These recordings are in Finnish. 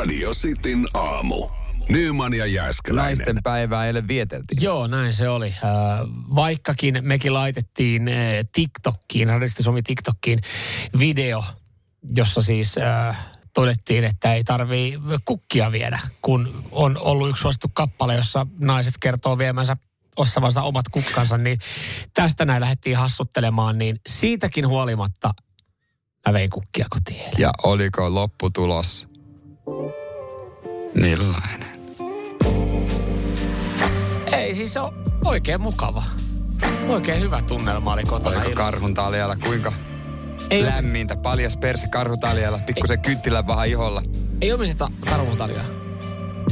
Radio Cityn aamu. Nyman ja Jääskeläinen. Naisten päivää eilen vieteltiin. Joo, näin se oli. Äh, Vaikkakin mekin laitettiin äh, TikTokkiin, Radio Suomi TikTokkiin video, jossa siis äh, todettiin, että ei tarvii kukkia viedä, kun on ollut yksi suosittu kappale, jossa naiset kertoo viemänsä ossavansa omat kukkansa, niin tästä näin lähdettiin hassuttelemaan, niin siitäkin huolimatta mä vein kukkia kotiin. Ja oliko lopputulos millainen? Ei siis on oikein mukava. Oikein hyvä tunnelma oli kotona. Oliko karhun taljalla kuinka ei, lämmintä? Paljas perse karhun taljalla, pikkusen kynttilän vähän iholla. ei omisteta karhuntalia.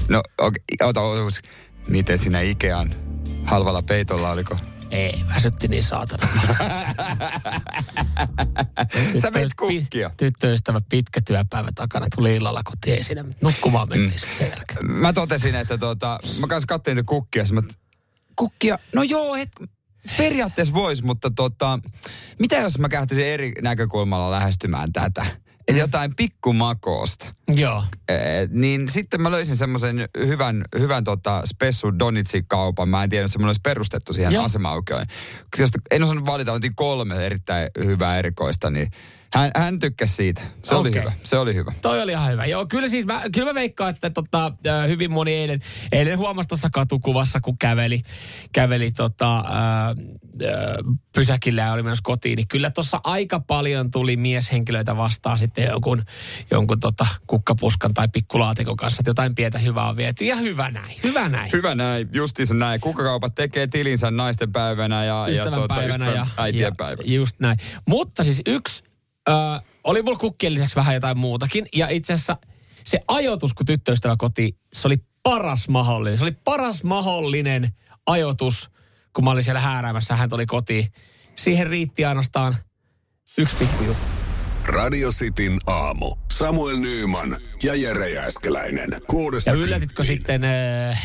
No, okei, ota osuus. Miten siinä Ikean halvalla peitolla oliko? Ei, väsytti niin saatana. Sä veit kukkia. pi- Tyttöystävä pitkä työpäivä takana tuli illalla kotiin. Ei siinä nukkumaan mentiin mm. sitten sen jälkeen. Mä totesin, että tota, mä kanssa katsoin niitä kukkia, mä, kukkia, no joo, et, periaatteessa vois, mutta tota, mitä jos mä kähtisin eri näkökulmalla lähestymään tätä? Että jotain pikkumakoosta. Joo. Eh, niin sitten mä löysin semmoisen hyvän, hyvän tota Spessu Donitsi-kaupan. Mä en tiedä, että semmoinen olisi perustettu siihen. Josta En osannut valita, otin kolme erittäin hyvää erikoista, niin hän, hän tykkäsi siitä. Se oli Okei. hyvä. Se oli hyvä. Toi oli ihan hyvä. Joo, kyllä siis mä, kyllä mä veikkaan, että tota, hyvin moni eilen, eilen huomasi tuossa katukuvassa, kun käveli, käveli tota, ää, pysäkillä ja oli menossa kotiin, niin kyllä tuossa aika paljon tuli mieshenkilöitä vastaan sitten jonkun, jonkun tota, kukkapuskan tai pikkulaatikon kanssa, että jotain pientä hyvää on viety. Ja hyvä näin, hyvä näin. Hyvä näin, justiinsa näin. Kukkakaupat tekee tilinsä naisten päivänä ja, ja tuota, Ystävänpäivänä ja, äitien ja päivänä. just näin. Mutta siis yksi, ö, oli mulla kukkien lisäksi vähän jotain muutakin. Ja itse asiassa se ajoitus, kun tyttöystävä koti, se oli paras mahdollinen. Se oli paras mahdollinen ajoitus, kun mä olin siellä hääräämässä hän tuli kotiin. Siihen riitti ainoastaan yksi pikku juttu. Radio Cityn aamu. Samuel Nyman ja Jere Jääskeläinen. Kuudesta Ja yllätitkö sitten äh,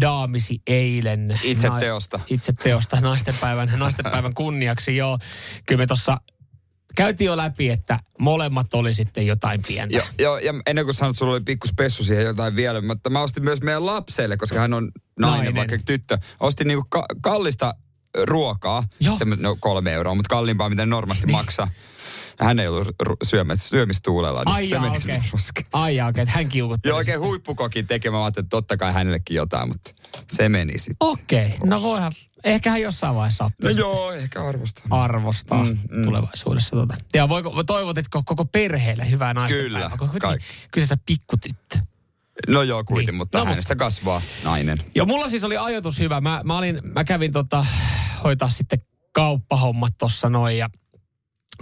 daamisi eilen? Itse teosta. Itse teosta naistenpäivän, naistenpäivän kunniaksi, joo. Kyllä me tuossa käytiin jo läpi, että molemmat oli sitten jotain pientä. Joo, joo, ja ennen kuin sanoit, sulla oli pikku spessu siihen jotain vielä, mutta mä ostin myös meidän lapselle, koska hän on nainen, Nainen. vaikka tyttö. Ostin niinku ka- kallista ruokaa, Joo. Semmo- no kolme euroa, mutta kalliimpaa, mitä normaalisti maksaa. Hän ei ollut ru- syömistuulella, niin Ai se jaa, meni sitten roskiin. Ai jaa, okei, että hän kiukutteli. Joo, oikein huippukokin tekemä. Mä ajattelin, että totta kai hänellekin jotain, mutta se meni sitten. Okei, no voihan, ehkä hän jossain vaiheessa No oppii joo, ehkä arvostaa. arvostaa Mm, mm. tulevaisuudessa. Tota. Ja voiko, toivotitko koko perheelle hyvää naistenpäivää? Kyllä, kaikki. Kyseessä pikkutyttö. No joo, kuitenkin, Niin. mutta No, hänestä kasvaa nainen. Joo, mulla siis oli ajatus hyvä. Mä, mä, olin, mä kävin tota, hoitaa sitten kauppahommat tossa noin ja,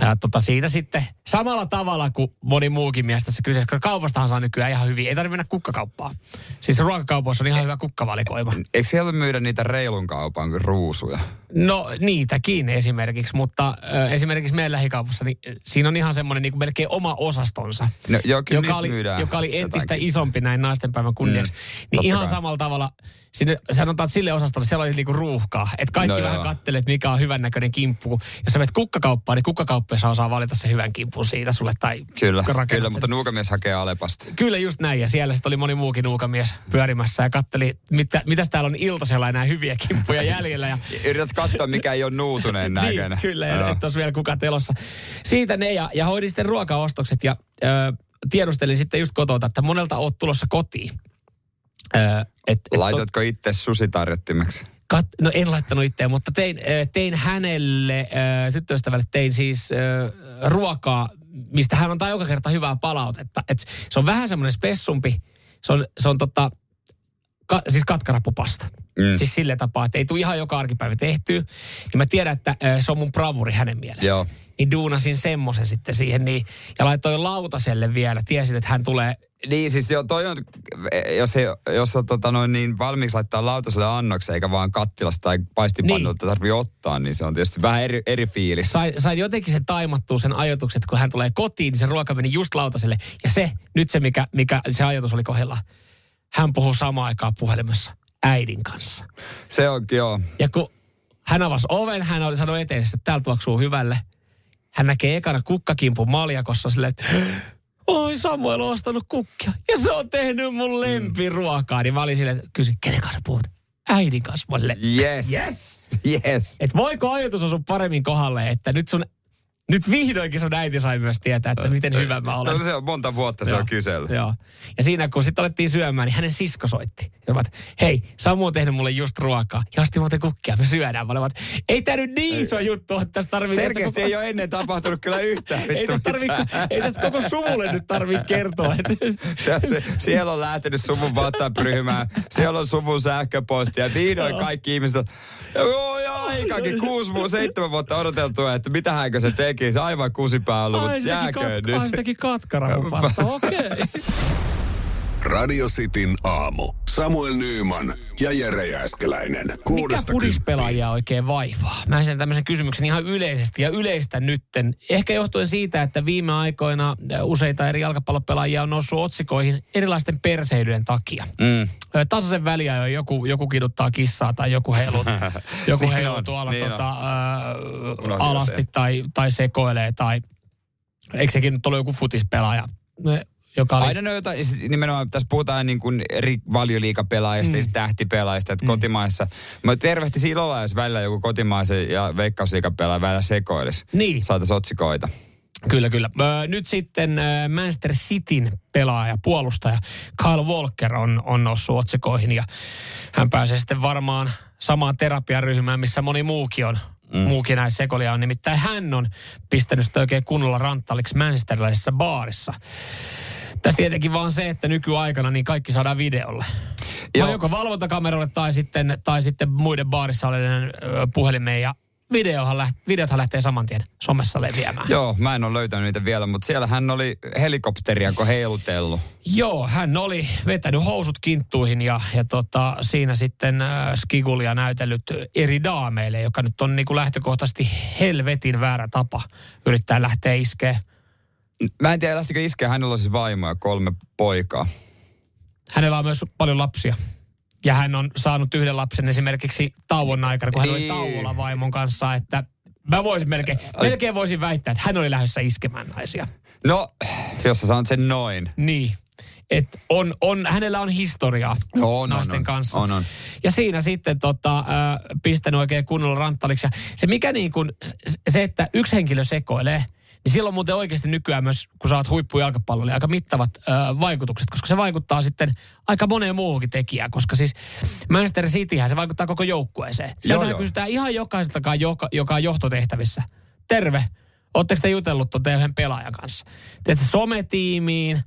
ja tota, siitä sitten samalla tavalla kuin moni muukin mies tässä kyseessä, koska kaupastahan saa nykyään ihan hyvin. Ei tarvitse mennä kukkakauppaan. Siis ruokakaupoissa on ihan hyvä kukkavalikoima. Eikö siellä myydä niitä reilun kaupan kuin ruusuja? No niitäkin esimerkiksi, mutta ö, esimerkiksi meidän lähikaupassa, niin siinä on ihan semmoinen niin kuin melkein oma osastonsa. No, joo, kyllä joka oli, joka oli entistä jotakin. isompi näin naistenpäivän kunniaksi. Mm, niin ihan kai. samalla tavalla, sinne, sanotaan, että sille osastolle siellä oli niinku ruuhkaa. Että kaikki No vähän kattelee, että mikä on hyvän näköinen kimppu. Jos sä menet kukkakauppaan, niin kukkakauppiassa osaa valita se hyvän kimpun siitä sulle. Tai Kyllä, kyllä, mutta nuukamies hakee Alepasta. Kyllä just näin, ja siellä sitten oli moni muukin nuukamies pyörimässä ja katteli, mitä, mitäs täällä on iltasella enää hyviä kimppuja jäljellä. Ja Yrität katsoa, mikä ei ole nuutuneen näköinen. niin, kyllä, ja että olisi vielä kuka telossa. Siitä ne, ja, ja hoidin sitten ruokaostokset, ja ö, tiedustelin sitten just kotota, että monelta oot tulossa kotiin. Ö, et, et, Laitatko itse susitarjottimeksi? Kat, no en laittanut itseä, mutta tein, tein hänelle, tyttöystävälle tein siis ruokaa, mistä hän antaa joka kerta hyvää palautetta. Et se on vähän semmoinen spessumpi, se on, se on tota, ka, siis katkarapupasta. Mm. Siis sille tapaa, että ei tule ihan joka arkipäivä tehtyä. Niin mä tiedän, että se on mun bravuri hänen mielestä. Joo. Niin duunasin semmoisen sitten siihen niin, ja laitoin lautaselle vielä. Tiesin, että hän tulee Niin siis jo, toi on, jos, ei, jos on tota noin niin valmiiksi laittaa lautaselle annoksen eikä vaan kattilasta tai paistipannulta niin. tarvii ottaa, niin se on tietysti vähän eri, eri fiilis. sain, sain jotenkin se taimattua sen ajatuksen, että kun hän tulee kotiin, niin se ruoka meni just lautaselle. Ja se, nyt se mikä, mikä se ajatus oli kohdalla, hän puhuu samaan aikaan puhelimessa äidin kanssa. Se on, joo. Ja kun hän avasi oven, hän oli sanonut eteen, että täällä tuoksuu hyvälle. Hän näkee ekana kukkakimpun maljakossa silleen, että oi Samuel on ostanut kukkia. Ja se on tehnyt mun lempiruokaa. Niin mä olin silleen, että kysyin, kenen kanssa puhut? Äidin kanssa. Mä olin, Yes. Yes. Yes. Et voiko ajatus osua paremmin kohdalle, että nyt sun nyt vihdoinkin sun äiti sai myös tietää, että miten hyvä mä olen. No se on monta vuotta se Joo. on kysely. Joo. Ja siinä kun sitten alettiin syömään, niin hänen sisko soitti. Ja mä, oon, hei, Samu on tehnyt mulle just ruokaa. Ja osti muuten kukkia, me syödään. Mä että ei tää nyt niin iso juttu, että tästä tarvii... Selkeästi ei ole ennen tapahtunut kyllä yhtään ei, tästä tarvii, ei tästä koko suvulle nyt tarvii kertoa. Se, se, siellä on lähtenyt suvun WhatsApp-ryhmään, siellä on suvun sähköposti ja vihdoin kaikki ihmiset on, joo ja aikakin, kuusi, seitsemän vuotta odoteltu, että mitähänkö se teki, se aivan kusipää ollut, ai, mutta jääköön kat, ai, nyt. teki katkarahupasta, okei. Okay. Radio Cityn aamu. Samuel Nyyman ja Jere Jääskeläinen. Mikä pudispelaajia oikein vaivaa? Mä esitän tämmöisen kysymyksen ihan yleisesti ja yleistä nytten. Ehkä johtuen siitä, että viime aikoina useita eri jalkapallopelaajia on noussut otsikoihin erilaisten perseilyjen takia. Mm. Tasaisen väliä jo joku, joku kiduttaa kissaa tai joku heiluu, joku Niin heiluu on, tuolla niin tota, jo alasti sen. tai, tai sekoilee tai eikö sekin nyt ole joku futispelaaja, joka oli... Aina ne jotain, nimenomaan tässä puhutaan niin kuin eri valioliikapelaajista, mm. tähtipelaajista, että mm. kotimaissa. Mä tervehtisin ilolla, jos välillä joku kotimaisen ja veikkausliikapelaaja välillä sekoilisi. Niin. Saataisiin otsikoita. Kyllä, kyllä. Nyt sitten Manchester Cityn pelaaja, puolustaja Kyle Walker on, on noussut otsikoihin ja hän pääsee sitten varmaan samaan terapiaryhmään, missä moni muukin on. Mm. Muukin näissä sekolia on. Nimittäin hän on pistänyt sitä oikein kunnolla ranttaliksi manchesterilaisessa baarissa. Tässä tietenkin vaan se, että nykyaikana niin kaikki saadaan videolle. Joo. Joko valvontakamerolle tai sitten, tai sitten muiden baarissa olevien puhelimeen ja videohan läht, videothan lähtee saman tien somessa leviämään. Joo, mä en ole löytänyt niitä vielä, mutta siellä hän oli helikopteria, kun heilutellut. Joo, hän oli vetänyt housut kinttuihin ja, ja tota, siinä sitten äh, skigulia näytellyt eri daameille, joka nyt on niin kuin lähtökohtaisesti helvetin väärä tapa yrittää lähteä iskeä. Mä en tiedä, lähtikö iskeä, hänellä on siis vaimo ja kolme poikaa. Hänellä on myös paljon lapsia. Ja hän on saanut yhden lapsen esimerkiksi tauon aikana, kun hän oli Niin. tauolla vaimon kanssa, että mä voisin melkein, melkein voisin väittää, että hän oli lähdössä iskemään naisia. No, jos sä sanot sen noin. Niin. Et on, on, hänellä on historiaa No, on, on, naisten on. kanssa. On, on. Ja siinä sitten tota, äh, pistänyt oikein kunnolla ranttaliksi. Ja se mikä niin kuin, se, että yksi henkilö sekoilee, niin silloin muuten oikeasti nykyään myös, kun sä oot huippujalkapallo, niin aika mittavat äh, vaikutukset, koska se vaikuttaa sitten aika moneen muuhunkin tekijään, koska siis Manchester Cityhän se vaikuttaa koko joukkueeseen. Sieltä kysytään ihan jokaiseltakaan, joka, joka on johtotehtävissä. Terve, ootteko te jutellut tuon teidän pelaajan kanssa? Teet sometiimiin,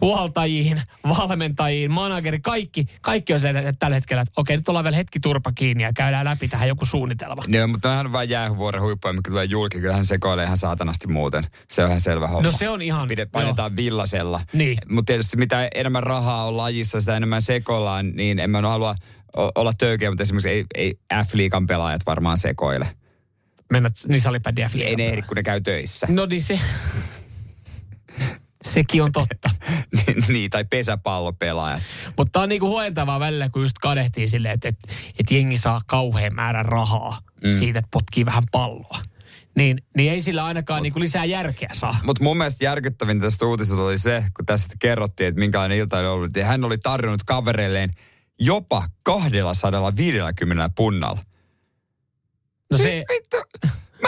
huoltajiin, valmentajiin, manageri, kaikki, kaikki on se, että tällä hetkellä, että okei, nyt ollaan vielä hetki turpa kiinni ja käydään läpi tähän joku suunnitelma. Joo, mutta hän on vain jäävuoren huippuja, mikä tulee julki. Kyllä hän sekoilee ihan saatanasti muuten. Se on ihan selvä homma. No se on ihan, Pide, painetaan villasella. Niin. Mutta tietysti mitä enemmän rahaa on lajissa, sitä enemmän sekoillaan, niin en mä halua olla töykeä, mutta esimerkiksi ei, ei F-liigan pelaajat varmaan sekoile. Mennät niin salipädiä Ei ne ehdi, kun ne käy töissä. No niin se, sekin on totta. niin, tai pesäpallopelaajat. Mutta tämä on niinku huojentavaa välillä, kun just kadehtii silleen, että et, et jengi saa kauhean määrän rahaa mm. siitä, että potkii vähän palloa. Niin, niin ei sillä ainakaan niinku lisää järkeä saa. Mutta mun mielestä järkyttävintä tästä uutisesta oli se, kun tässä kerrottiin, että minkälainen ilta oli ollut. Ja hän oli tarjonnut kavereilleen jopa 250 punnalla. No se, Vittu,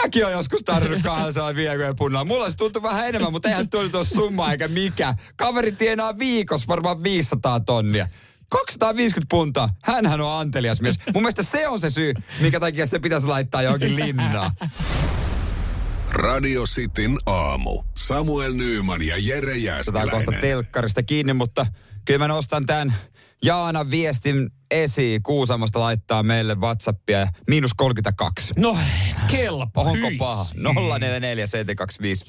mäkin olen joskus tarjonnut 250 punnalla. Mulla se tuntuu vähän enemmän, mutta eihän tullut tuossa summa eikä mikä. Kaveri tienaa viikossa varmaan 500 tonnia. 250 puntaa. Hänhän on antelias mies. Mun mielestä se on se syy, minkä takia se pitäisi laittaa johonkin linnaan. Radio Cityn aamu. Samuel Nyyman ja Jere Otetaan kohta Jääskeläinen. telkkarista kiinni, mutta kyllä mä nostan tämän Jaana viestin esiin. Kuusamosta laittaa meille Whatsappia miinus 32. no kelpo. Onko paha? 044 725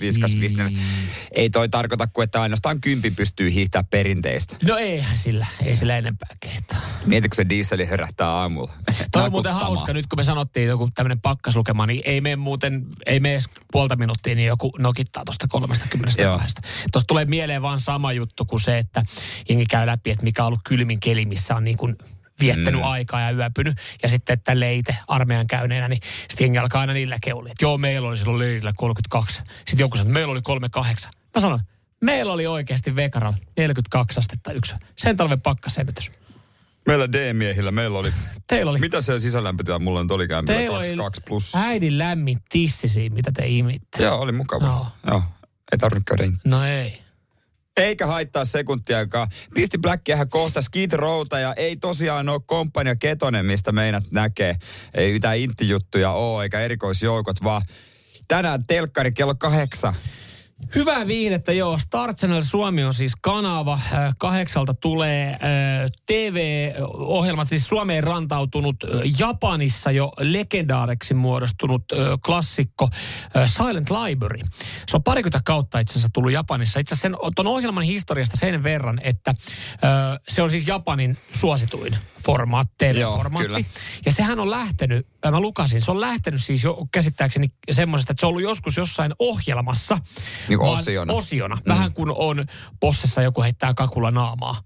Ei toi tarkoita kuin, että ainoastaan kympi pystyy hiihtää perinteistä. No eihän sillä, ei sillä enempää kehtaa. Mietitkö se dieseli hörähtää aamulla? Toi on muuten hauska, nyt kun me sanottiin joku tämmöinen pakkaslukema, niin ei mene muuten, ei mene edes puolta minuuttia, niin joku nokittaa tuosta 30 Joo. kahdesta. Tuosta tulee mieleen vaan sama juttu kuin se, että jengi käy läpi, että mikä on ollut kylmin keli, missä on niin kuin viettänyt mm. aikaa ja yöpynyt. Ja sitten, että leite armeijan käyneenä, niin sitten jengi alkaa aina niillä keulia. Että joo, meillä oli silloin leirillä 32. Sitten joku sanoi, että meillä oli 38. Mä sanoin, Meillä oli oikeasti Vekaral 42 astetta yksi. Sen talven pakkasennätys. Meillä D-miehillä, meillä oli... Teillä oli, Mitä se sisälämpötila mulla nyt olikään? teillä 22 oli plus. äidin lämmin tissisi, mitä te imitte. Joo, oli mukava. Joo. Joo. Ei tarvinnut käydä in- No ei. Eikä haittaa sekuntiakaan. Pisti Blackiähän kohta Skid Rowta ja ei tosiaan ole komppania Ketonen, mistä meinat näkee. Ei mitään inttijuttuja ole eikä erikoisjoukot, vaan tänään telkkari kello kahdeksan. Hyvää viihdettä, joo. Star Channel Suomi on siis kanava. Äh, Kahdeksalta tulee äh, TV-ohjelmat, siis Suomeen rantautunut äh, Japanissa jo legendaareksi muodostunut äh, klassikko äh, Silent Library. Se on parikymmentä kautta itse asiassa tullut Japanissa. Itse asiassa sen, ton ohjelman historiasta sen verran, että se on siis Japanin suosituin formaat, Joo, TV-formaatti. kyllä. Ja sehän on lähtenyt, äh, mä lukasin, se on lähtenyt siis jo käsittääkseni semmoisesta, että se on ollut joskus jossain ohjelmassa. Niin kuin osiona. Osiona. Mm. Vähän kuin on possessa joku heittää kakulla naamaa.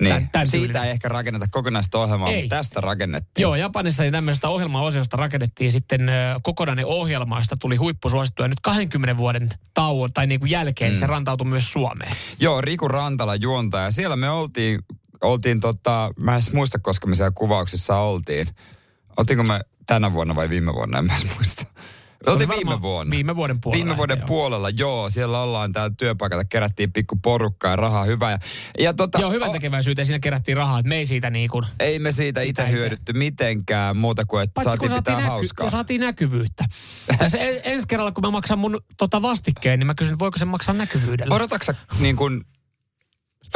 Niin. Tän- tän Siitä tyylinen. ei ehkä rakenneta kokonaista ohjelmaa, Ei. mutta tästä rakennettiin. Joo, Japanissa niin tämmöisestä ohjelmaosiosta rakennettiin sitten ö, kokonainen ohjelma, josta tuli huippusuosittu. Ja nyt 20 vuoden tauon tai niin kuin jälkeen mm. se rantautui myös Suomeen. Joo, Riku Rantala juontaja. Siellä me oltiin, oltiin tota, mä en edes muista, koska me siellä kuvauksissa oltiin. Oltiinko me tänä vuonna vai viime vuonna, en mä edes muista. Me oltiin Oli viime vuonna. Viime vuoden puolella. Viime vuoden joo. puolella, joo. Siellä ollaan täällä työpaikalta, kerättiin pikku porukkaa ja rahaa hyvää. Ja, ja tota, Joo, hyvän tekeväisyyteen siinä kerättiin rahaa, että me ei siitä niin kuin... ei me siitä itse hyödytty mitenkään muuta kuin, että Paitsi saatiin kun pitää saatiin, hauskaa. kun saatiin näkyvyyttä. Se en- ensi kerralla, kun mä maksan mun tota vastikkeen, niin mä kysyn, voiko se maksaa näkyvyydellä. Odotatko niin kuin,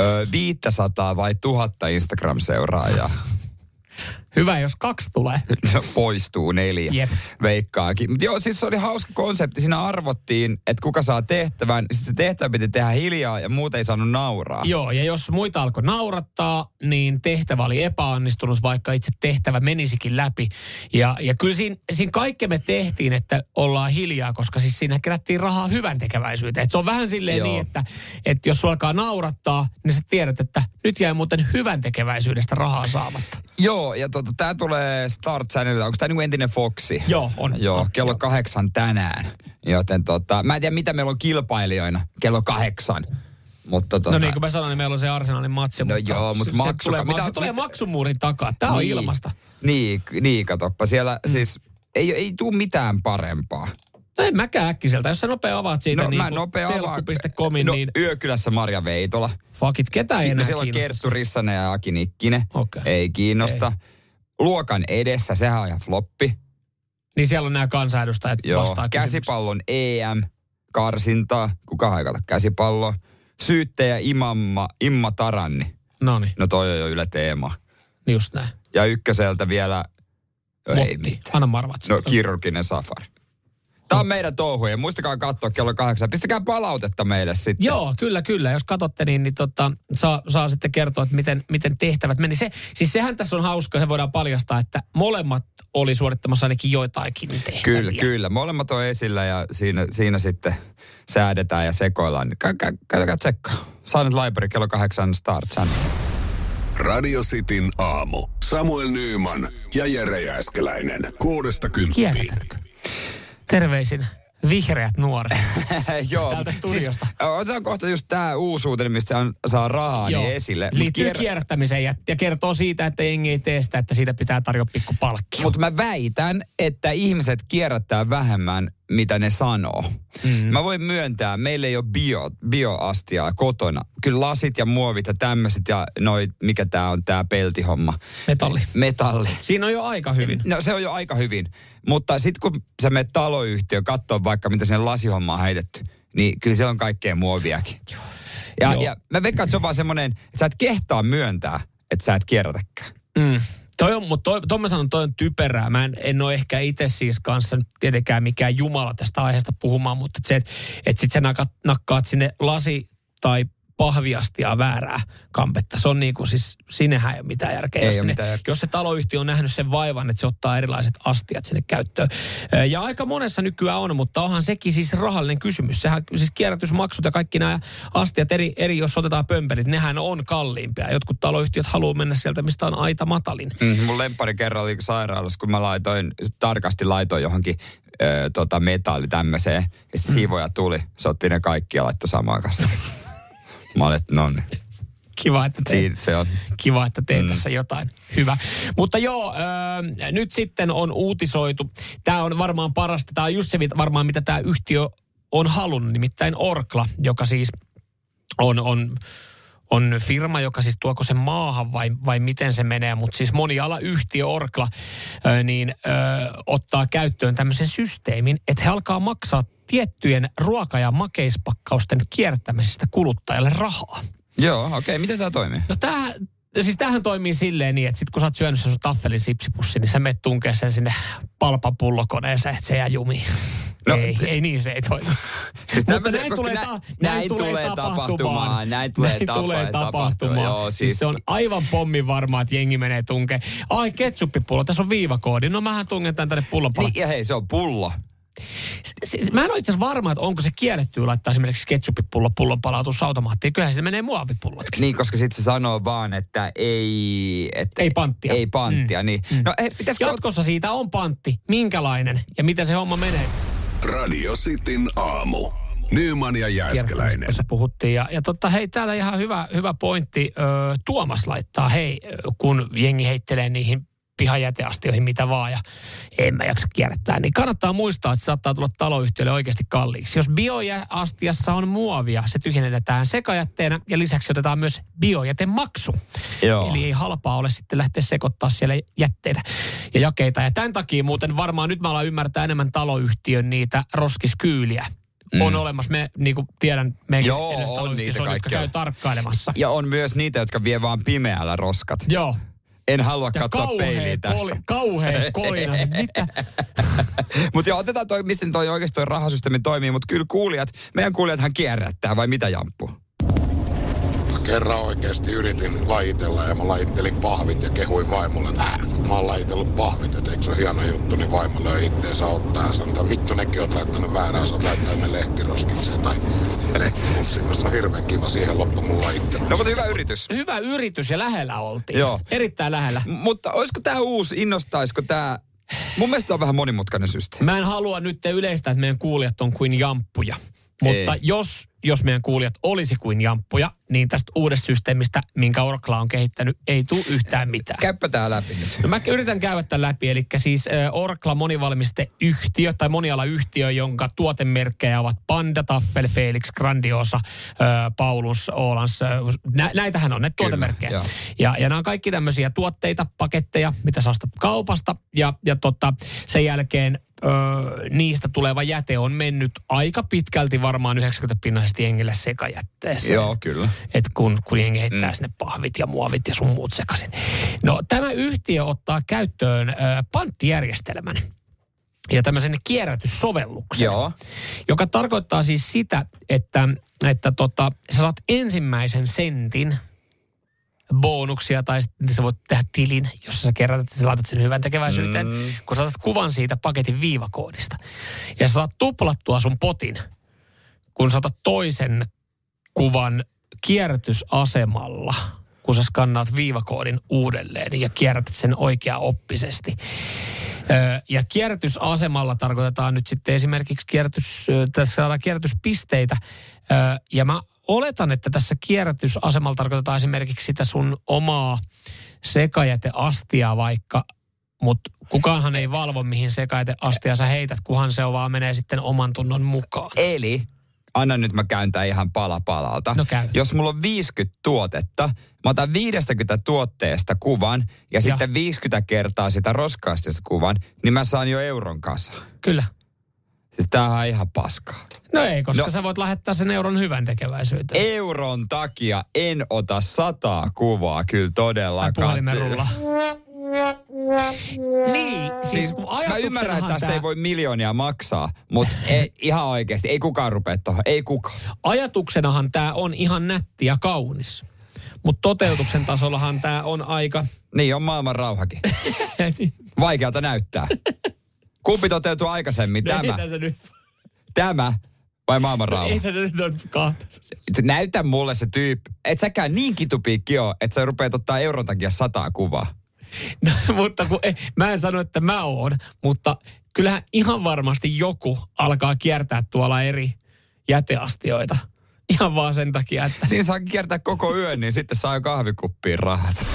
ö, 500 vai 1000 Instagram-seuraajaa? Hyvä, jos kaksi tulee. Se poistuu neljä. Jep. Veikkaakin. Mutta joo, siis se oli hauska konsepti. Siinä arvottiin, että kuka saa tehtävän. Sitten se tehtävä piti tehdä hiljaa ja muut ei saanut nauraa. Joo, ja jos muita alkoi naurattaa, niin tehtävä oli epäonnistunut, vaikka itse tehtävä menisikin läpi. Ja, ja kyllä siinä, siinä kaikkea me tehtiin, että ollaan hiljaa, koska siis siinä kerättiin rahaa hyvän tekeväisyyteen. Et se on vähän silleen Joo. niin, että, että jos sulla alkaa naurattaa, niin sä tiedät, että nyt jäi muuten hyvän tekeväisyydestä rahaa saamatta. Joo, ja tota, tää tulee Start Channelilla. Onko tää niinku entinen Foxi? Joo, on. Joo, On, kello joo. kahdeksan tänään. Joten tota, mä en tiedä mitä meillä on kilpailijoina kello kahdeksan. Mutta tota, No niin kuin mä sanoin, niin meillä on se Arsenalin matsi. No mutta joo, mutta se, maksu- se tulee, mitä- se tulee maksumuurin takaa. Tämä on Niin. ilmasta. Niin, niin katoppa. Siellä mm. siis ei, ei tuu mitään parempaa. No en mäkään äkkiseltä. Jos sä nopea avaat siitä no niin mä nopea telkku.comin, no, niin Yökylässä Marja Veitola. fuck it, ketään ei enää siellä on. Kerttu Rissanen ja Aki Nikkinen. Okei. Ei kiinnosta. Luokan edessä, sehän on ihan floppi. Niin siellä on nämä kansanedustajat Joo, vastaa käsipallon EM, karsintaa, kuka ei kata käsipalloa. Syyttäjä Imamma, Imma Taranni. No niin, No toi on jo Yle Teema. just näin. Ja ykköseltä vielä, no ei Motti. mitään. Anna marvat. No kirurginen safari. Tämä on meidän touhuja. Muistakaa katsoa kello kahdeksan. Pistäkää palautetta meille sitten. Joo, kyllä, kyllä. Jos katsotte, niin, niin tota, saa, saa sitten kertoa, että miten, miten tehtävät meni. Se, siis sehän tässä on hauska, se voidaan paljastaa, että molemmat oli suorittamassa ainakin joitakin tehtäviä. Kyllä, kyllä. Molemmat on esillä ja siinä, siinä sitten säädetään ja sekoillaan. Kä- kä- Käykää tsekkaa. Silent Library kello kahdeksan Start. Radio Cityn aamu. Samuel Nyyman ja Jere Jääskeläinen. Kuudesta kymppiin. Terveisin vihreät nuoret. Joo. Täältä studiosta. Siis, otetaan kohta just tämä uusuutinen, mistä saa, saa rahaa niin esille. Mut Liittyy kier- kierrättämiseen ja, ja kertoo siitä, että jengi ei tee sitä, että siitä pitää tarjota pikku palkkio. Mutta mä väitän, että ihmiset kierrättää vähemmän, mitä ne sanoo. Mm. Mä voin myöntää, meillä ei ole bio, bioastiaa kotona. Kyllä lasit ja muovit ja tämmöiset ja noi, mikä tää on tää peltihomma. Metalli. Metalli. Siinä on jo aika hyvin. No se on jo aika hyvin. Mutta sitten kun sä menet taloyhtiö katsoo vaikka mitä sinne lasihommaan on heitetty, niin kyllä se on kaikkea muoviakin. Ja, Joo. ja mä veikkaan, että se on vaan semmoinen, että sä et kehtaa myöntää, että sä et kierrätäkään. Mm. Toi on, mutta toi, toi mä sanon, toi on typerää. Mä en, en ole ehkä itse siis kanssa tietenkään mikään jumala tästä aiheesta puhumaan, mutta se, että et sit sä nakkaat sinne lasi- tai pahviastia väärää kampetta. Se on niin kuin siis, sinnehän ei ole mitään järkeä. Ei jos, ole sinne, mitään järkeä. jos se taloyhtiö on nähnyt sen vaivan, että se ottaa erilaiset astiat sinne käyttöön. Ja aika monessa nykyään on, mutta onhan sekin siis rahallinen kysymys. Sehän siis kierrätysmaksut ja kaikki nämä astiat, eri, eri jos otetaan pömpelit, nehän on kalliimpia. Jotkut taloyhtiöt haluaa mennä sieltä, mistä on aita matalin. Mm, mun lemppari kerran oli sairaalassa, kun mä laitoin, tarkasti laitoin johonkin ö, tota metalli tämmöiseen. Ja sitten siivoja tuli, se otti ne kaikki ja laittoi samaan kanssa. Mä olin, että no niin. Kiva, että teet, se on. kiva, että teet mm. tässä jotain. Hyvä. Mutta joo, öö, nyt sitten on uutisoitu. Tämä on varmaan parasta. Tämä on just se varmaan, mitä tämä yhtiö on halunnut. Nimittäin Orkla, joka siis on, on, on firma, joka siis tuoko sen maahan vai, vai miten se menee. Mutta siis monialayhtiö Orkla niin öö, ottaa käyttöön tämmöisen systeemin, että he alkaa maksaa tiettyjen ruoka- ja makeispakkausten kiertämisestä kuluttajalle rahaa. Joo, okei. Okay. Miten tämä toimii? No tää, siis tämähän toimii silleen niin, että sit kun sä oot syönyt sen sun taffelin sipsipussi, niin sä menet tunkee sen sinne palpapullokoneeseen, että se jää jumiin. No, No, ei, t- ei niin se ei toimi. Siis Mutta näin tulee, nä- ta- näin tulee tapahtumaan, näin tulee näin tapa- tulee tapahtumaan, tapahtumaan. joo, siis... siis- se on aivan pommin varmaa, että jengi menee tunkeen. Ai ketsuppipullo, tässä on viivakoodi. No mähän tungen tän tänne pullon Niin, ja hei, se on pullo. Mä en ole itse asiassa varma, että onko se kiellettyä laittaa esimerkiksi ketsuppipullo pullon palautusautomaattiin. Kyllähän se menee muovipullotkin. Niin, koska sitten se sanoo vaan, että ei... Että Ei panttia. Ei panttia, mm. niin. No hei, pitäisikö... Jatkossa siitä on pantti. Minkälainen ja miten se homma menee? Radio Cityn aamu. Nyman ja Jääskeläinen. Tuossa puhuttiin. Ja, ja totta, hei, täällä ihan hyvä, hyvä pointti. Ö, Tuomas laittaa, hei, kun jengi heittelee niihin pihajäteastioihin mitä vaan ja en mä jaksa kierrättää, niin kannattaa muistaa, että se saattaa tulla taloyhtiölle oikeasti kalliiksi. Jos bioastiassa on muovia, se tyhjennetään sekajätteenä ja lisäksi otetaan myös biojätemaksu. Joo. Eli ei halpaa ole sitten lähteä sekoittaa siellä jätteitä ja jakeita. Ja tämän takia muuten varmaan nyt mä alan ymmärtää enemmän taloyhtiön niitä roskiskyyliä. Mm. On olemassa, me niin kuin tiedän, meidän Joo, on niitä on, jotka käy tarkkailemassa. Ja on myös niitä, jotka vie vaan pimeällä roskat. Joo. En halua Ja katsoa peiliin tässä. koli- kauhea kolina. Mitä? mutta joo, otetaan toi, miten toi oikeasti toi rahasysteemi toimii, mutta kyllä kuulijat, meidän kuulijathan kierrättää, vai mitä Jamppu? Kerran oikeasti yritin lajitella ja mä lajittelin pahvit ja kehuin vaimolle, että "Hää, mä oon lajitellut pahvit, että eikö se ole hieno juttu, niin vaimo löi itteensä ottaa ja sanoi, että vittu nekin oot laittanut väärään, sä oot laittanut ne lehtiroskikseen tai lehtipussiin. Mä sanoin, hirveän kiva, siihen loppu mun lajittelu. No mutta hyvä yritys. Hyvä yritys ja lähellä oltiin. Joo. Erittäin lähellä. M- mutta olisiko tämä uusi, innostaisiko tämä... Mun mielestä on vähän monimutkainen systeemi. Mä en halua nyt yleistää, että meidän kuulijat on kuin jamppuja. Mutta Ei. jos, jos meidän kuulijat olisi kuin jamppuja, niin tästä uudesta systeemistä, minkä Orkla on kehittänyt, ei tule yhtään mitään. Käyppä tää läpi nyt. No mä yritän käydä tämän läpi, eli siis äh, Orkla monivalmisteyhtiö tai monialayhtiö, jonka tuotemerkkejä ovat Panda, Taffel, Felix, Grandiosa, äh, Paulus, Olans. Äh, nä, näitähän on ne tuotemerkkejä. joo. Ja, ja nämä on kaikki tämmöisiä tuotteita, paketteja, mitä sä ostat kaupasta. Ja, ja tota, sen jälkeen ö, niistä tuleva jäte on mennyt aika pitkälti varmaan 90-pinnaisesti jengille sekajätteeseen. Joo, kyllä. Et kun, kun jengi heittää mm. sinne pahvit ja muovit ja sun muut sekaisin. No tämä yhtiö ottaa käyttöön ö, panttijärjestelmän ja tämmöisen kierrätyssovelluksen. Joo. Joka tarkoittaa siis sitä, että, että tota, sä saat ensimmäisen sentin bonuksia tai sitten sä voit tehdä tilin, jossa sä kerrot, että sä laitat sen hyvän tekeväisyyteen, mm. kun sä otat kuvan siitä paketin viivakoodista. Ja sä saat tuplattua sun potin, kun sä otat toisen kuvan kierrätysasemalla, kun sä skannaat viivakoodin uudelleen ja kierrätät sen oikea-oppisesti. Ja kierrätysasemalla tarkoitetaan nyt sitten esimerkiksi kierrätys, tässä saadaan kierrätyspisteitä. Ja mä oletan, että tässä kierrätysasemalla tarkoitetaan esimerkiksi sitä sun omaa sekajäteastiaa vaikka, mutta kukaanhan ei valvo, mihin sekajäteastia sä heität, kunhan se on vaan menee sitten oman tunnon mukaan. Eli, anna nyt mä käyn tää ihan pala palalta. No käy. Jos mulla on 50 tuotetta, mä otan 50 tuotteesta kuvan ja sitten 50 kertaa sitä roskaastista kuvan, niin mä saan jo euron kasa. Kyllä. Tämähän on ihan paskaa. No ei, koska no. Sä voit lähettää sen euron hyvän tekeväisyyteen. Euron takia en ota sataa kuvaa kyllä Tai todellakaan. puhelimen rulla. Niin, siis, kun mä ymmärrän, että tästä tää- ei voi miljoonia maksaa, mutta ei, ihan oikeasti, ei kukaan rupea tuohon, ei kukaan. ajatuksenahan tämä on ihan nätti ja kaunis. Mutta toteutuksen tasollahan tämä on aika... Niin on maailman rauhakin. Vaikealta näyttää. Kumpi toteutuu aikaisemmin, tämä, tässä nyt, tämä vai maailman rauha? ei tässä nyt ole kahta. Näytä mulle se tyyppi. Et säkään niin kitupiikki oo, että sä rupeat ottaa euron takia sataa kuvaa. No, mutta kun, ei, mä en sano, että mä oon, mutta kyllähän ihan varmasti joku alkaa kiertää tuolla eri jäteastioita. Ihan vaan sen takia, että... Siinä saa kiertää koko yön, niin sitten saa jo kahvikuppiin rahat.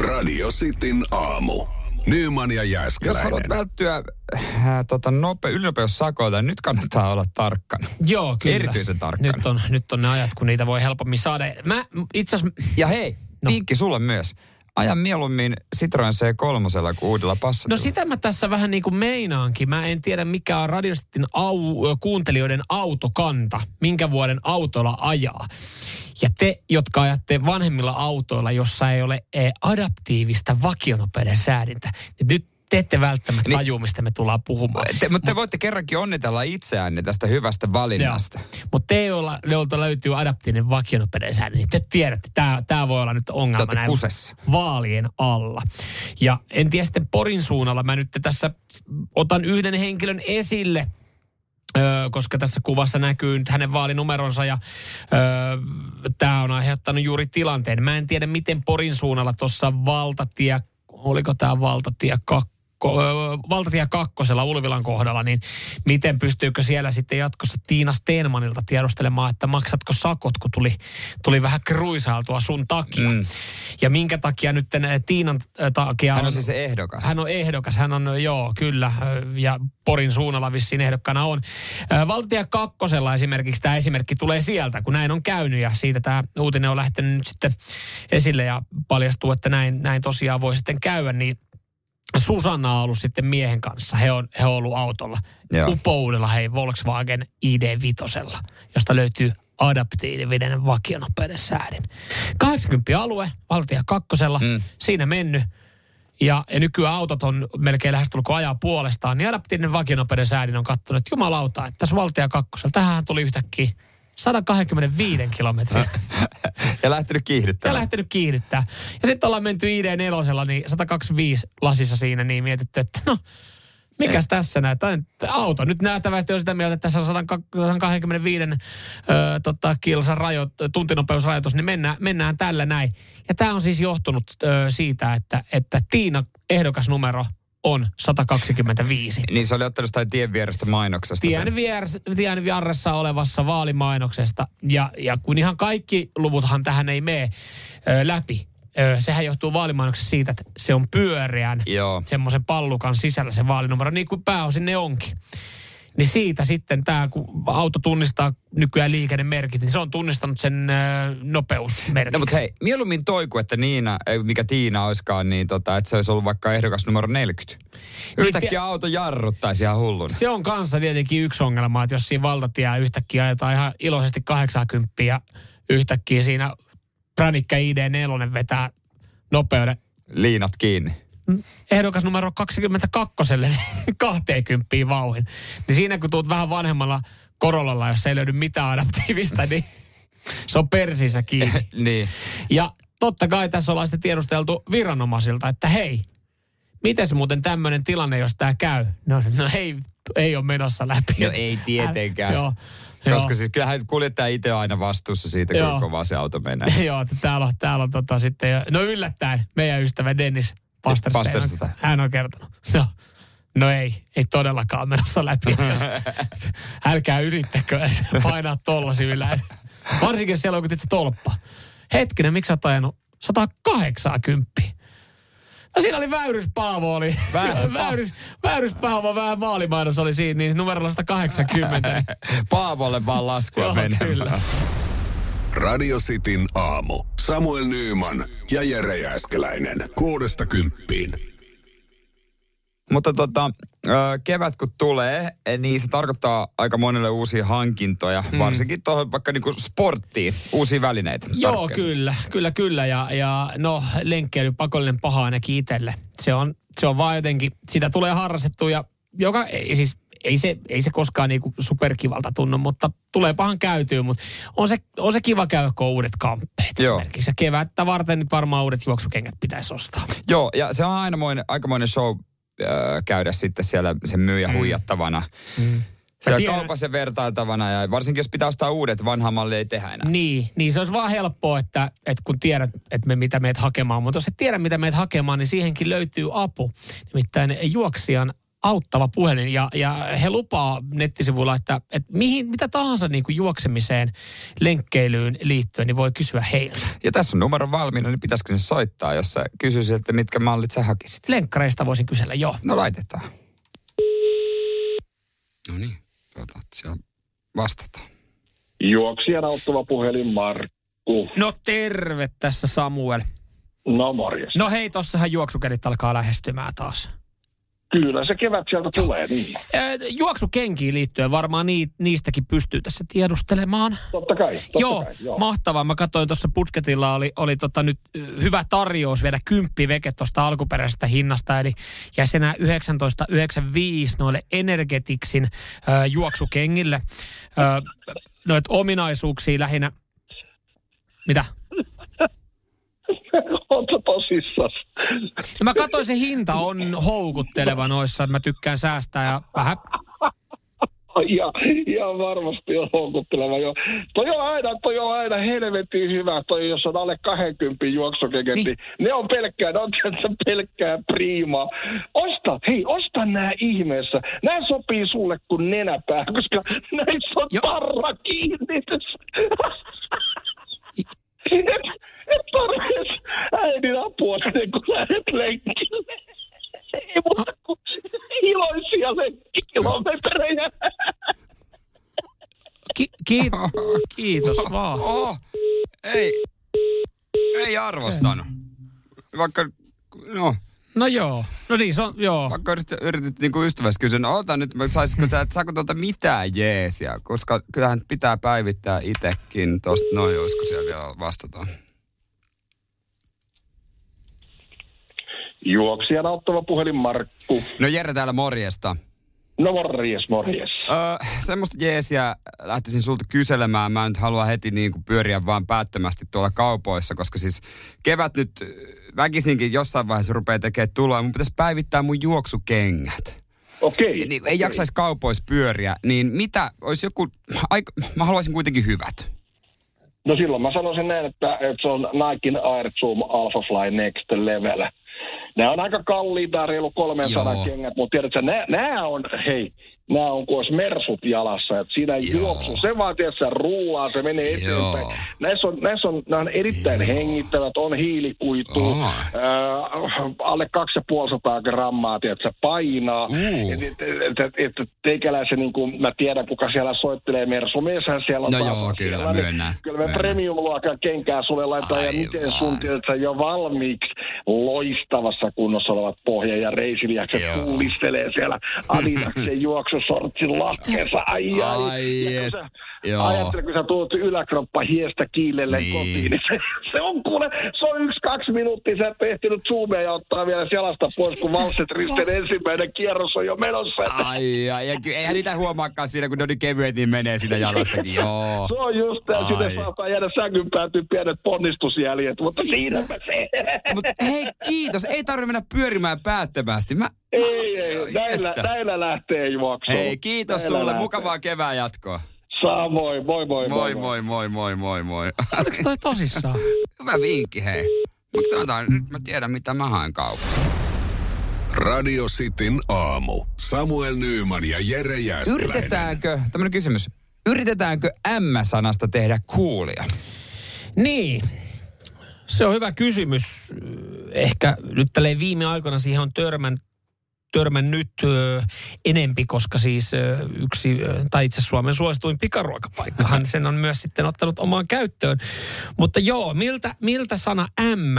Radio Cityn aamu. Nyman ja Jos haluat Jääskeläinen. välttyä äh, tota, nope, ylinopeussakoilta, niin nyt kannattaa olla tarkkana. Joo, kyllä. Erityisen tarkkana. Nyt on, nyt on ne ajat, kun niitä voi helpommin saada. Mä itse asiassa... Ja hei, no. vinkki sulle myös. Aja mieluummin Citroen C3 kuin uudella passatilla. No sitä mä tässä vähän niin kuin meinaankin. Mä en tiedä mikä on radiostin au, kuuntelijoiden autokanta, minkä vuoden autolla ajaa. Ja te, jotka ajatte vanhemmilla autoilla, jossa ei ole eh, adaptiivista vakionopeuden säädintä, niin nyt te ette välttämättä Niin- tajua, mistä me tullaan puhumaan. Te, mutta te voitte kerrankin onnitella itseänne tästä hyvästä valinnasta. Mutta te, joilta löytyy adaptiivinen vakionopeuden säädintä, niin te tiedätte, että tämä voi olla nyt ongelma näin kusessa. vaalien alla. Ja en tiedä sitten Porin suunnalla, mä nyt tässä otan yhden henkilön esille, Öö, koska tässä kuvassa näkyy nyt hänen vaalinumeronsa ja öö, tämä on aiheuttanut juuri tilanteen. Mä en tiedä, miten Porin suunnalla tuossa valtatie, oliko tämä valtatie 2, valtatie kakkosella Ulvilan kohdalla, niin miten pystyykö siellä sitten jatkossa Tiina Stenmanilta tiedustelemaan, että maksatko sakot, kun tuli, tuli vähän kruisailtua sun takia. Mm. Ja minkä takia nyt Tiinan takia Hän on siis ehdokas. hän on ehdokas, hän on, joo, kyllä, ja Porin suunnalla vissiin ehdokkana on. Valtatie kakkosella esimerkiksi tämä esimerkki tulee sieltä, kun näin on käynyt, ja siitä tämä uutinen on lähtenyt nyt sitten esille, ja paljastuu, että näin, näin tosiaan voi sitten käydä, niin Susanna on ollut sitten miehen kanssa. He on, he on ollut autolla. Joo. Upoudella hei Volkswagen ID5, josta löytyy adaptiivinen vakionopeuden säädin. 80 alue, valtia kakkosella, mm. siinä mennyt. Ja, ja nykyään autot on melkein lähestulkoon ajaa puolestaan, niin adaptiivinen vakionopeuden säädin on katsonut, että jumalauta, että tässä valtia kakkosella, tähän tuli yhtäkkiä 125 kilometriä ja lähtenyt ja kiihdyttämään. lähtenyt kiihdyttää. Ja sitten ollaan menty ID4, niin 125 lasissa siinä, niin mietitty, että no, mikäs tässä näet? Tämä on auto. Nyt nähtävästi on sitä mieltä, että tässä on 125 ö, tota, kilsan rajo, tuntinopeusrajoitus, niin mennään, mennään tällä näin. Ja tämä on siis johtunut ö, siitä, että, että Tiina ehdokasnumero on 125. Niin se oli ottanut jostain tien vierestä mainoksesta. Tien, sen. vieressä, tien vieressä olevassa vaalimainoksesta. Ja, ja kun ihan kaikki luvuthan tähän ei mene ö, läpi. Ö, sehän johtuu vaalimainoksesta siitä, että se on pyöreän Joo. semmoisen pallukan sisällä se vaalinumero, niin kuin pääosin ne onkin. Niin siitä sitten tämä, kun auto tunnistaa nykyään liikennemerkit, niin se on tunnistanut sen ö, nopeusmerkiksi. No mutta hei, mieluummin toi kuin että Niina, mikä Tiina olisikaan, niin tota, että se olisi ollut vaikka ehdokas numero 40. Yhtäkkiä tie- auto jarruttaisi ihan hulluna. Se on kanssa tietenkin yksi ongelma, että jos siinä valtatie yhtäkkiä ajetaan ihan iloisesti 80 ja yhtäkkiä siinä Pranikka ID4 vetää nopeuden Liinat kiinni. Ehdokas numero 22 20 vauhin. Niin siinä kun tuut vähän vanhemmalla Korollalla, jos ei löydy mitään adaptiivista, niin se on persissä kiinni. niin. Ja totta kai tässä ollaan sitten tiedusteltu viranomaisilta, että hei, miten muuten tämmöinen tilanne, jos tämä käy? No, no ei, ei ole menossa läpi. No ei tietenkään. Joo. Koska siis kyllähän kuljettaja itse on aina vastuussa siitä, kuinka kovaa se auto menee. Joo, että täällä on, täällä on tota sitten, no yllättäen meidän ystävä Dennis Pasterstein, hän on kertonut. No, no ei, ei todellakaan menossa läpi. Jos- Älkää yrittäkö painaa tollasi yllä. Varsinkin jos siellä on joku se tolppa. Hetkinen, miksi sä oot ajanut 180? No siinä oli Väyrys Paavo oli. Vä- Väyrys, Väyrys Paavo vähän vaalimainos oli siinä, niin numerolla 180. Paavolle vaan laskua menemään. kyllä. Radio Cityn aamu. Samuel Nyyman ja Jere Jääskeläinen. Kuudesta kymppiin. Mutta tota, kevät kun tulee, eh, niin se tarkoittaa aika monelle uusia hankintoja, mm. varsinkin tuohon vaikka niinku sporttiin, uusia välineitä. Joo, tarkkeita. kyllä, kyllä, kyllä. Ja, ja no, lenkkeily pakollinen paha ainakin itselle. Se on, se on vaan jotenkin, sitä tulee harrastettua ja joka, ei, siis ei se, ei se koskaan niinku superkivalta tunnu, mutta tulee pahan käytyä, mutta on se, on se kiva käydä, kun on uudet kamppeet Joo. esimerkiksi. Ja kevättä varten nyt varmaan uudet juoksukengät pitäisi ostaa. Joo, ja se on ainamoinen, aikamoinen show ö, käydä sitten siellä sen myyjä huijattavana. Mm. Siellä tiedän- kaupassa vertailtavana ja varsinkin jos pitää ostaa uudet, vanha malli ei tehdä enää. Niin, niin se olisi vaan helppoa, että, että kun tiedät, että me mitä meet hakemaan, mutta jos et tiedä, mitä meet hakemaan, niin siihenkin löytyy apu. Nimittäin juoksijan auttava puhelin ja, ja he lupaa nettisivuilla, että, että mihin, mitä tahansa niin kuin juoksemiseen, lenkkeilyyn liittyen, niin voi kysyä heiltä. Ja tässä on numero valmiina, niin pitäisikö se soittaa, jos sä kysyisit, että mitkä mallit sä hakisit? Lenkkareista voisin kysellä, joo. No laitetaan. No niin, tuota, siellä vastataan. Juoksijan auttava puhelin Markku. No terve tässä Samuel. No morjes. No hei, tossahan juoksukädit alkaa lähestymään taas. Kyllä se kevät sieltä tulee, niin. Juoksukenkiin liittyen varmaan nii, niistäkin pystyy tässä tiedustelemaan. Totta kai, totta joo, kai. Joo. mahtavaa. Mä katsoin tuossa Budgetilla oli, oli tota nyt hyvä tarjous vielä kymppi veke tuosta alkuperäisestä hinnasta. Eli jäisi enää 19,95 noille Energetiksin ö, juoksukengille. Ö, noit ominaisuuksia lähinnä. Mitä? Oletko tosissas? No mä katsoin, se hinta on houkutteleva noissa, että mä tykkään säästää ja vähän Ja, ihan varmasti on houkutteleva jo. Toi on aina, toi on aina helvetin hyvä, toi jos on alle 20 juoksukeket, niin. Niin. ne on pelkkää, ne on tietysti pelkkää priimaa. Osta, hei, osta nämä ihmeessä. Nämä sopii sulle kuin nenäpää, koska näissä on Jo. tarra kiinnitys. et, tarvitse äidin apua sitten, kun lähdet lenkille. Ei muuta kuin iloisia lenkkikilometrejä. Ki- ki- kiitos vaan. Oh, ei, ei arvostanut. Vaikka, no, No joo. No niin, se on, joo. vaikka yritit, yritit niin ystävästi kysyä, no ota nyt, mä saisiko tää, että saako tuolta mitään jeesiä, koska kyllähän pitää päivittää itekin tosta, noin, olisiko siellä vielä vastataan. Juoksijan auttava puhelin Markku. No Jere täällä morjesta. No morjes, morjes. Öö, semmoista jeesiä lähtisin sulta kyselemään. Mä en nyt halua heti niin kuin pyöriä vaan päättömästi tuolla kaupoissa, koska siis kevät nyt väkisinkin jossain vaiheessa rupeaa tekemään tuloa. Mun pitäisi päivittää mun juoksukengät. Okei. Ja niin, ei jaksaisi kaupoissa pyöriä, niin mitä, olisi joku, aika, mä haluaisin kuitenkin hyvät. No silloin mä sanoisin näin, että, että se on Nikein Air Zoom Alpha Fly Next Level. Nämä on aika kalliita, reilu 300 Joo. kengät, mutta tiedätkö, nämä, nämä on, hei, nämä on kuin olisi mersut jalassa, että siinä Joo. juoksu, se vaan se rullaa, se menee Joo. eteenpäin. Näissä on, näissä on, nämä on erittäin Joo. hengittävät, on hiilikuitu, Oh. äh, alle 250 grammaa, tiedätkö, painaa. Uh. Et, et, et, et, et, teikäläisen, niin kuin mä tiedän, kuka siellä soittelee Mersu, mieshän siellä on No joo, kyllä, siellä, niin myönnän, Kyllä me premium-luokan kenkää sulle laittaa ja miten sun tiedätkö, jo valmiiksi loistavassa kunnossa olevat pohja- ja reisilihakset Joo. kuulistelee siellä Adidaksen juoksusortsin lakkeessa. Ai, ai. Ai, Ja kun et- sä- joo. Ajattele, kun sä tuut yläkroppa hiestä kiilelle Niin. kotiin, niin se, se on kuule, se on yksi, kaksi minuuttia, sä et ehtinyt zoomia ja ottaa vielä jalasta pois, kun valset risten ensimmäinen kierros on jo menossa. Ai, ai, ja ky- eihän niitä huomaakaan siinä, kun ne on niin kevyet, niin menee siinä jalassakin, joo. Se on just tämä, sinne saattaa jäädä sängyn päätyy pienet ponnistusjäljet, mutta siinäpä se. Mutta hei, kiitos. Ei tarvitse mennä pyörimään päättömästi. Mä... Ei, ei, näillä, näillä lähtee juoksuun. Hei, kiitos Näillä sulle. lähtee. Mukavaa kevään jatkoa. Samoin, moi moi Moi, moi, moi, moi, moi, moi. Oliko toi tosissaan? Hyvä vinkki, hei. Mutta sanotaan, nyt mä tiedän, mitä mä haen kaupassa. Radio Cityn aamu. Samuel Nyyman ja Jere Jääskeläinen. Yritetäänkö, tämmönen kysymys, yritetäänkö M-sanasta tehdä kuulia? Niin. Se on hyvä kysymys. Ehkä nyt tälleen viime aikoina siihen on törmän, törmännyt ö, enempi, koska siis ö, yksi, ö, tai itse Suomen suosituin pikaruokapaikkahan sen on myös sitten ottanut omaan käyttöön. Mutta joo, miltä, miltä sana M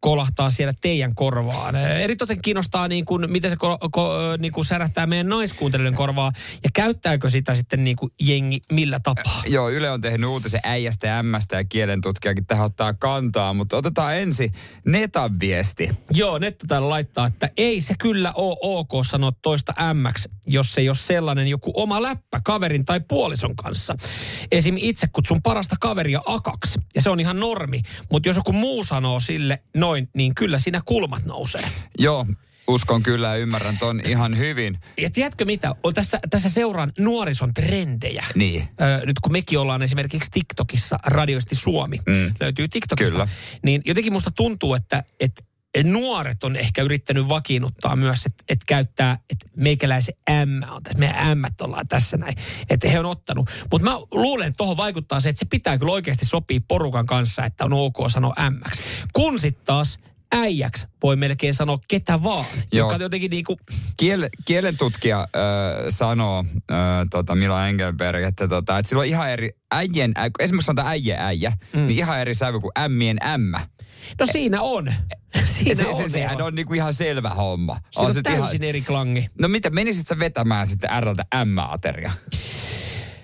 kolahtaa siellä teidän korvaan? Eritoten kiinnostaa, niin kuin, miten se ko, ko, niin kuin särähtää meidän naiskuuntelijoiden korvaa, ja käyttääkö sitä sitten niin kuin jengi millä tapaa? Joo, Yle on tehnyt uutisen äijästä ja ämmästä ja kielentutkijakin tähän ottaa kantaa, mutta otetaan ensin Netan viesti. Joo, Netta täällä laittaa, että ei se kyllä ole ok sanoa toista MX, jos se ei ole sellainen joku oma läppä kaverin tai puolison kanssa. Esim. itse kutsun parasta kaveria akaksi, ja se on ihan normi. Mutta jos joku muu sanoo sille noin, niin kyllä siinä kulmat nousee. Joo, uskon kyllä ja ymmärrän ton ihan hyvin. Ja tiedätkö mitä? On tässä, tässä seuraan nuorison trendejä. Niin. Öö, nyt kun mekin ollaan esimerkiksi TikTokissa, Radioisti Suomi, Mm. löytyy TikTokista, Kyllä. niin jotenkin musta tuntuu, että, että nuoret on ehkä yrittänyt vakiinnuttaa myös, että, että käyttää, että meikäläisen M on tässä, meidän M ollaan tässä näin. Että he on ottanut. Mutta mä luulen, että tuohon vaikuttaa se, että se pitää kyllä oikeasti sopia porukan kanssa, että on ok sanoa M. Kun sitten taas äijäksi voi melkein sanoa ketä vaan. Joo. Joka jotenkin niinku, Kiel, kielentutkija äh, sanoo, äh, tota Mila Engelberg, että, tota, että sillä on ihan eri äijän, ä, kun esimerkiksi sanotaan äijä äijä, mm. niin ihan eri sävy kuin ämmien ämmä. no siinä on. Siinä se, on. se, sehän on niinku ihan selvä homma. Siinä on sit täysin eri klangi. No mitä, menisit sä vetämään sitten Rltä M-ateria?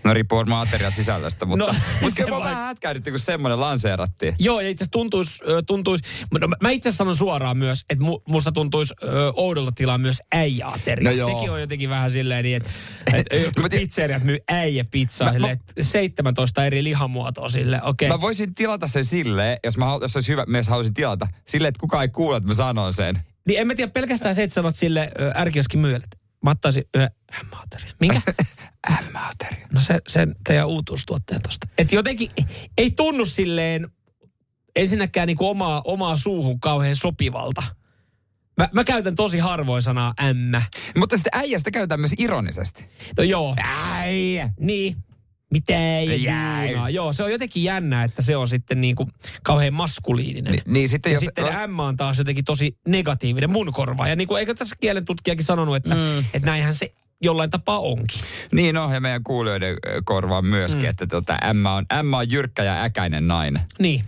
No riippuu varmaan aterian sisällöstä, mutta, No, no, mutta se kyllä mä vai- vähän hätkähdytti, kun semmoinen lanseerattiin. Joo, ja itse asiassa tuntuisi, tuntuis, no, mä- mä itse sanon suoraan myös, että mu, musta tuntuisi ö, oudolta tilaa myös äijäateria. No joo. Sekin on jotenkin vähän silleen niin, että et, tiedän- pizzeriat myy äijäpizzaa Mä- silleen, mä- että 17 eri lihamuotoa sille, okei. Mä voisin tilata sen silleen, jos, mä, jos olisi hyvä mies, haluaisin tilata, silleen, että kukaan ei kuule, että mä sanon sen. Niin en mä tiedä pelkästään se, että sanot sille ärkioskin myyjälle, mä ottaisin yhden M-ateria. Minkä? M-ateria. No se, sen teidän uutuustuotteen tosta. Että jotenkin ei tunnu silleen ensinnäkään niinku omaa, omaa suuhun kauhean sopivalta. Mä, mä käytän tosi harvoin sanaa M. Mutta sitten äijästä käytetään myös ironisesti. No joo. Äijä. Niin. Mitä ei juunaa. Joo, se on jotenkin jännä, että se on sitten niinku kauhean maskuliininen. Ni, niin sitten ja jos... sitten jos M on taas jotenkin tosi negatiivinen mun korvaan. Ja niin kuin, eikö tässä kielen tutkijakin sanonut, että, mm. että näinhän se jollain tapaa onkin. niin on, ja meidän kuulijoiden korvaan myöskin, mm. että tota, M, on, M on jyrkkä ja äkäinen nainen. Niin.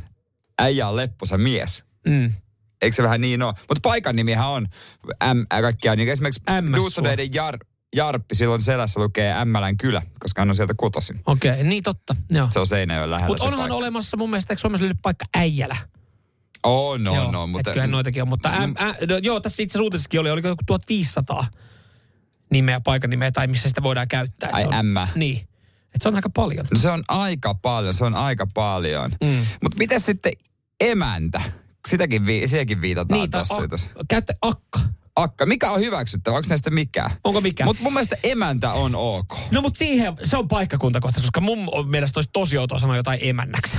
Äijä on lepposa mies. Mm. Eikö se vähän niin ole? Mutta paikan nimihän on M, kaikkia, niin esimerkiksi MS Duuttoneiden Jar, Jarppi, silloin selässä lukee Ämmälän kylä, koska hän on sieltä kotoisin. Okei, okay, niin totta. Joo. Se on Seinäjoen lähellä Mutta onhan paikka. olemassa mun mielestä, eikö Suomessa löydy paikka Äijälä? Oh, no, joo, no, mutta... Kyllähän noitakin on, mutta äm, ä, no, joo, tässä itse asiassa oli, oliko joku 1500 nimeä, paikan nimeä tai missä sitä voidaan käyttää. Ai, on, ämmä. Niin. Et se on aika paljon. No se on aika paljon, se on aika paljon. Mm. Mutta miten sitten emäntä? Sitäkin, vi, siihenkin viitataan Niin, tuossa jutussa. käyttä akka. Akka, mikä on hyväksyttävä? Onko näistä mikään? Onko mikä? Mutta mun mielestä emäntä on ok. No mutta siihen, se on paikkakuntakohtaisesti, koska mun mielestä olisi tosi outoa sanoa jotain emännäksi.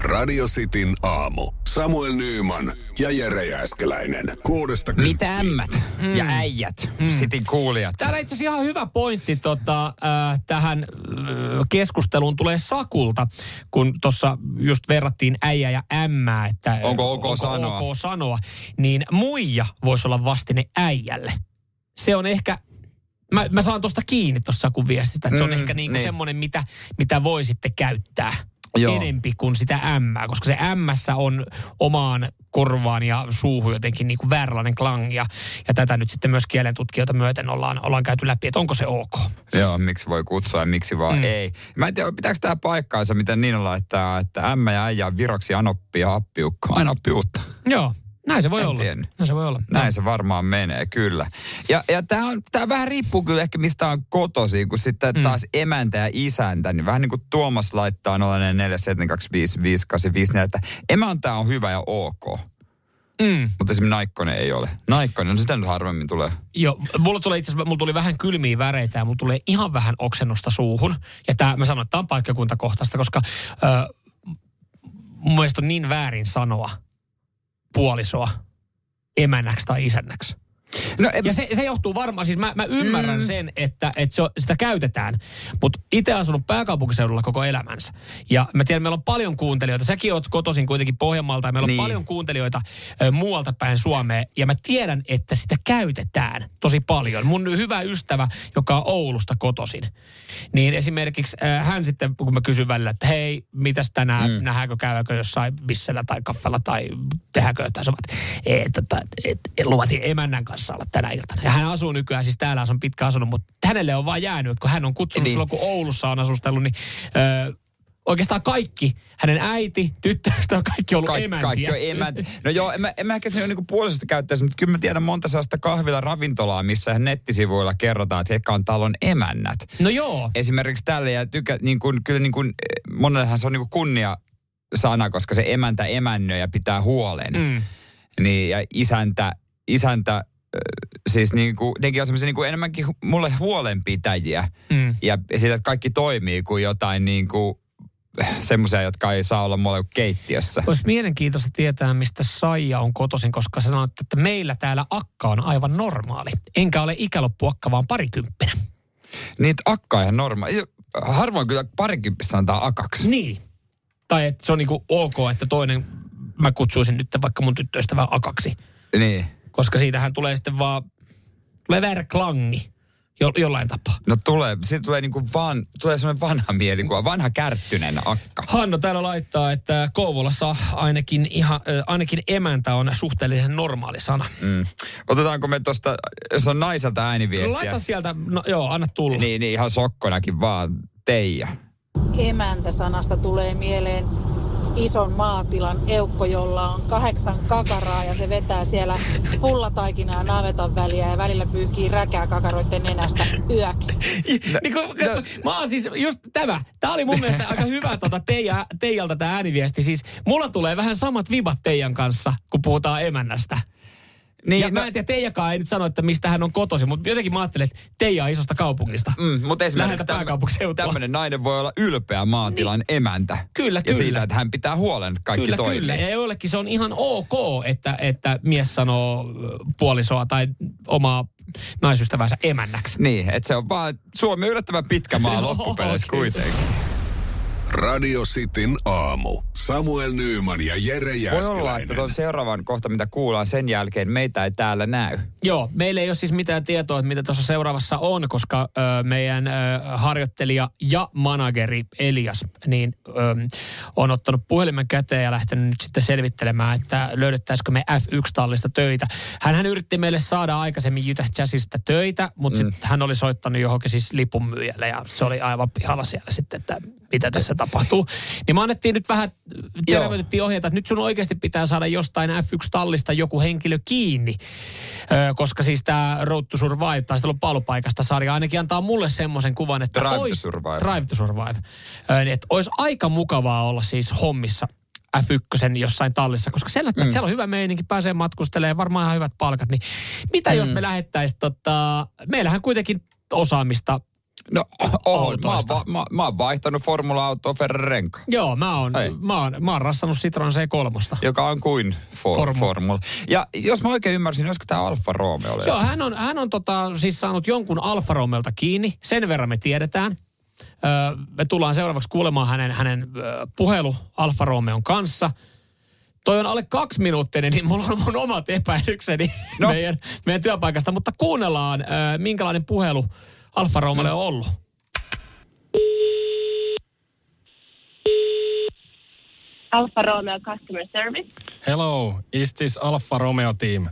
Radio Cityn aamu. Samuel Nyyman ja Jere Jääskeläinen. Kuudesta Mitä ämmät mm. ja äijät, mm. sitin kuulijat? Täällä itse asiassa ihan hyvä pointti tota, äh, tähän äh, keskusteluun tulee Sakulta, kun tuossa just verrattiin äijä ja ämmää, että äh, Onko ok sanoa? ok sanoa, niin muija voisi olla vastine äijälle. Se on ehkä, mä, mä saan tuosta kiinni tuossa Sakun viestistä, että se on Mm, ehkä niinku niin. semmoinen, mitä, mitä voi sitten käyttää. Joo. enempi kuin sitä ämmää, koska se ämmässä on omaan korvaan ja suuhun jotenkin niin kuin vääränlainen klang. Ja, ja tätä nyt sitten myös kielentutkijoita myöten ollaan, ollaan käyty läpi, että onko se ok. Joo, miksi voi kutsua ja miksi vaan Mm. ei. Mä en tiedä, pitääkö tämä paikkaansa, miten niin laittaa, että ämmä ja äijä on viroksi anoppi ja appiukko. Aina oppi uutta. Joo, näin se voi En olla. tiennyt. Näin se voi olla. Näin se varmaan menee, kyllä. Ja, ja tämä on, tää vähän riippuu kyllä ehkä mistä on kotosi, kun sitten Mm. taas emäntä ja isäntä, niin vähän niin kuin Tuomas laittaa 0472555854, että emäntä on hyvä ja ok. Mm. Mutta esimerkiksi Naikkonen ei ole. Naikkonen, no sitä nyt harvemmin tulee. Joo, mulla tuli itse asiassa, mulla tuli vähän kylmiä väreitä ja mulla tulee ihan vähän oksennusta suuhun. Ja tää, mä sanoin, että tämä on paikkakuntakohtaista, koska ö, mun mielestä on niin väärin sanoa puolisoa emännäksi tai isännäksi. No, Ja se, se johtuu varmaan, siis mä, mä ymmärrän mm. sen, että, että se, on- sitä käytetään, mutta itse asunut pääkaupunkiseudulla koko elämänsä. Ja mä tiedän, meillä on paljon kuuntelijoita, säkin oot kotoisin kuitenkin Pohjanmaalta, ja meillä on Niin. paljon kuuntelijoita ö, muualta päin Suomeen, ja mä tiedän, että sitä käytetään tosi paljon. Mun hyvä ystävä, joka on Oulusta kotosin, niin esimerkiksi ö, hän sitten, kun mä kysyn välillä, että hei, mitäs tänään, mm. nähdäänkö, käydäänkö jossain bissellä tai kaffella tai tehdäänkö jotain, Sä oot, et, tota, et, et, luvatin emännän kanssa olla tänä iltana. Ja hän asuu nykyään, siis täällä on pitkä asunut, mutta hänelle on vaan jäänyt, että kun hän on kutsunut niin. Silloin, kun Oulussa on asustellut, niin ö, oikeastaan kaikki, hänen äiti, tyttäristä on kaikki ollut Kaik, emäntiä. kaikki on emäntä. No joo, en mä, en mä ehkä se ole niinku puolisosta käyttäisi, mutta kyllä mä tiedän monta sellaista kahvila ravintolaa, missä nettisivuilla kerrotaan, että he on talon emännät. No joo. Esimerkiksi tälle ja tykä, niin kuin, kyllä niin kuin, monellehan se on niin kuin kunnia sana, koska se emäntä emännöi ja pitää huolen. Mm. Niin, ja isäntä, isäntä siis niin kuin, nekin on semmoisia niin kuin enemmänkin mulle huolenpitäjiä. Mm. Ja siitä, että kaikki toimii kuin jotain niin kuin semmoisia, jotka ei saa olla kuin keittiössä. Olisi mielenkiintoista tietää, mistä Saija on kotoisin, koska sä sanoit, että meillä täällä akka on aivan normaali. Enkä ole ikäloppuakka, vaan parikymppinen. Niitä akka on ihan normaali. Harvoin kyllä parikymppissä sanotaan akaksi. Niin. Tai että se on niinku ok, että toinen, mä kutsuisin nyt vaikka mun tyttöystävää akaksi. Niin. Koska siitähän tulee sitten vaan, tulee väärä klangi jo, jollain tapaa. No tulee, siitä tulee niinku vaan, tulee semmoinen vanha mielikuva, vanha kärttynen akka. Hanno täällä laittaa, että Kouvolassa ainakin, ihan, äh, ainakin emäntä on suhteellisen normaali sana. Mm. Otetaanko me tosta, jos on naiselta ääniviestiä. Laita sieltä, no joo, anna tulla. Niin, niin ihan sokkonakin vaan, Teija. Emäntä-sanasta tulee mieleen ison maatilan eukko, jolla on kahdeksan kakaraa ja se vetää siellä pullataikinaa navetan väliä ja välillä pyyhkii räkää kakaroiden nenästä yökin. No, niin kuin, no, mä oon siis just tämä. Tämä oli mun mielestä aika hyvä tota teija, Teijalta tämä ääniviesti. Siis mulla tulee vähän samat vibat Teijan kanssa, kun puhutaan emännästä. Niin, ja no, mä en tiedä, Teijakaan ei nyt sano, että mistä hän on kotoisin, mutta jotenkin mä ajattelen, että Teija on isosta kaupungista. Mm, mutta esimerkiksi tämmöinen nainen voi olla ylpeä maatilan niin. emäntä. Kyllä, ja kyllä. siitä, että hän pitää huolen, kaikki kyllä, toimii. Kyllä, ja joillekin se on ihan ok, että, että mies sanoo puolisoa tai omaa naisystävänsä emännäksi. Niin, että se on vaan, Suomi on yllättävän pitkä maa loppupeleissä kuitenkin. Radio Cityn aamu. Samuel Nyyman ja Jere Jääskeläinen. Voi olla, että tuon seuraavan kohta, mitä kuullaan sen jälkeen, meitä ei täällä näy. Joo, meillä ei ole siis mitään tietoa, että mitä tuossa seuraavassa on, koska ö, meidän ö, harjoittelija ja manageri Elias niin, ö, on ottanut puhelimen käteen ja lähtenyt nyt sitten selvittelemään, että löydettäisikö me F1-tallista töitä. Hänhän yritti meille saada aikaisemmin Utah Jazzista töitä, mutta mm. sitten hän oli soittanut johonkin siis lipunmyyjälle ja se oli aivan pihalla siellä sitten, että mitä tässä tapahtuu. Niin me annettiin nyt vähän, terveytettiin ohjeita, että nyt sun oikeasti pitää saada jostain F1-tallista joku henkilö kiinni. Koska siis tämä Road to Survive, taistelun paalupaikasta sarja, ainakin antaa mulle semmoisen kuvan, että Drive ois, to Survive. Drive to Survive. Niin että olisi aika mukavaa olla siis hommissa F1 jossain tallissa, koska siellä, mm. siellä on hyvä meininki, pääsee matkustelemaan, varmaan ihan hyvät palkat. Niin mitä mm. jos me lähettäisiin, tota, meillähän kuitenkin osaamista No on, mä oon, va- mä, mä oon vaihtanut formula-autoa Ferrari renka. Joo, mä oon, mä oon, mä oon rassannut Citroen C3. Joka on kuin for, Formula. formula. Ja jos mä oikein ymmärsin, niin olisiko tämä Alfa Romeo? Oli? Joo, hän on, hän on tota, siis saanut jonkun Alfa Romeolta kiinni, sen verran me tiedetään. Öö, me tullaan seuraavaksi kuulemaan hänen, hänen öö, puhelu Alfa Romeon kanssa. Toi on alle kaksi minuuttinen, niin mulla on mun omat epäilykseni no. meidän, meidän työpaikasta. Mutta kuunnellaan, öö, minkälainen puhelu Alfa Romeolle on ollut. Alfa Romeo customer service. Hello, is this Alfa Romeo team?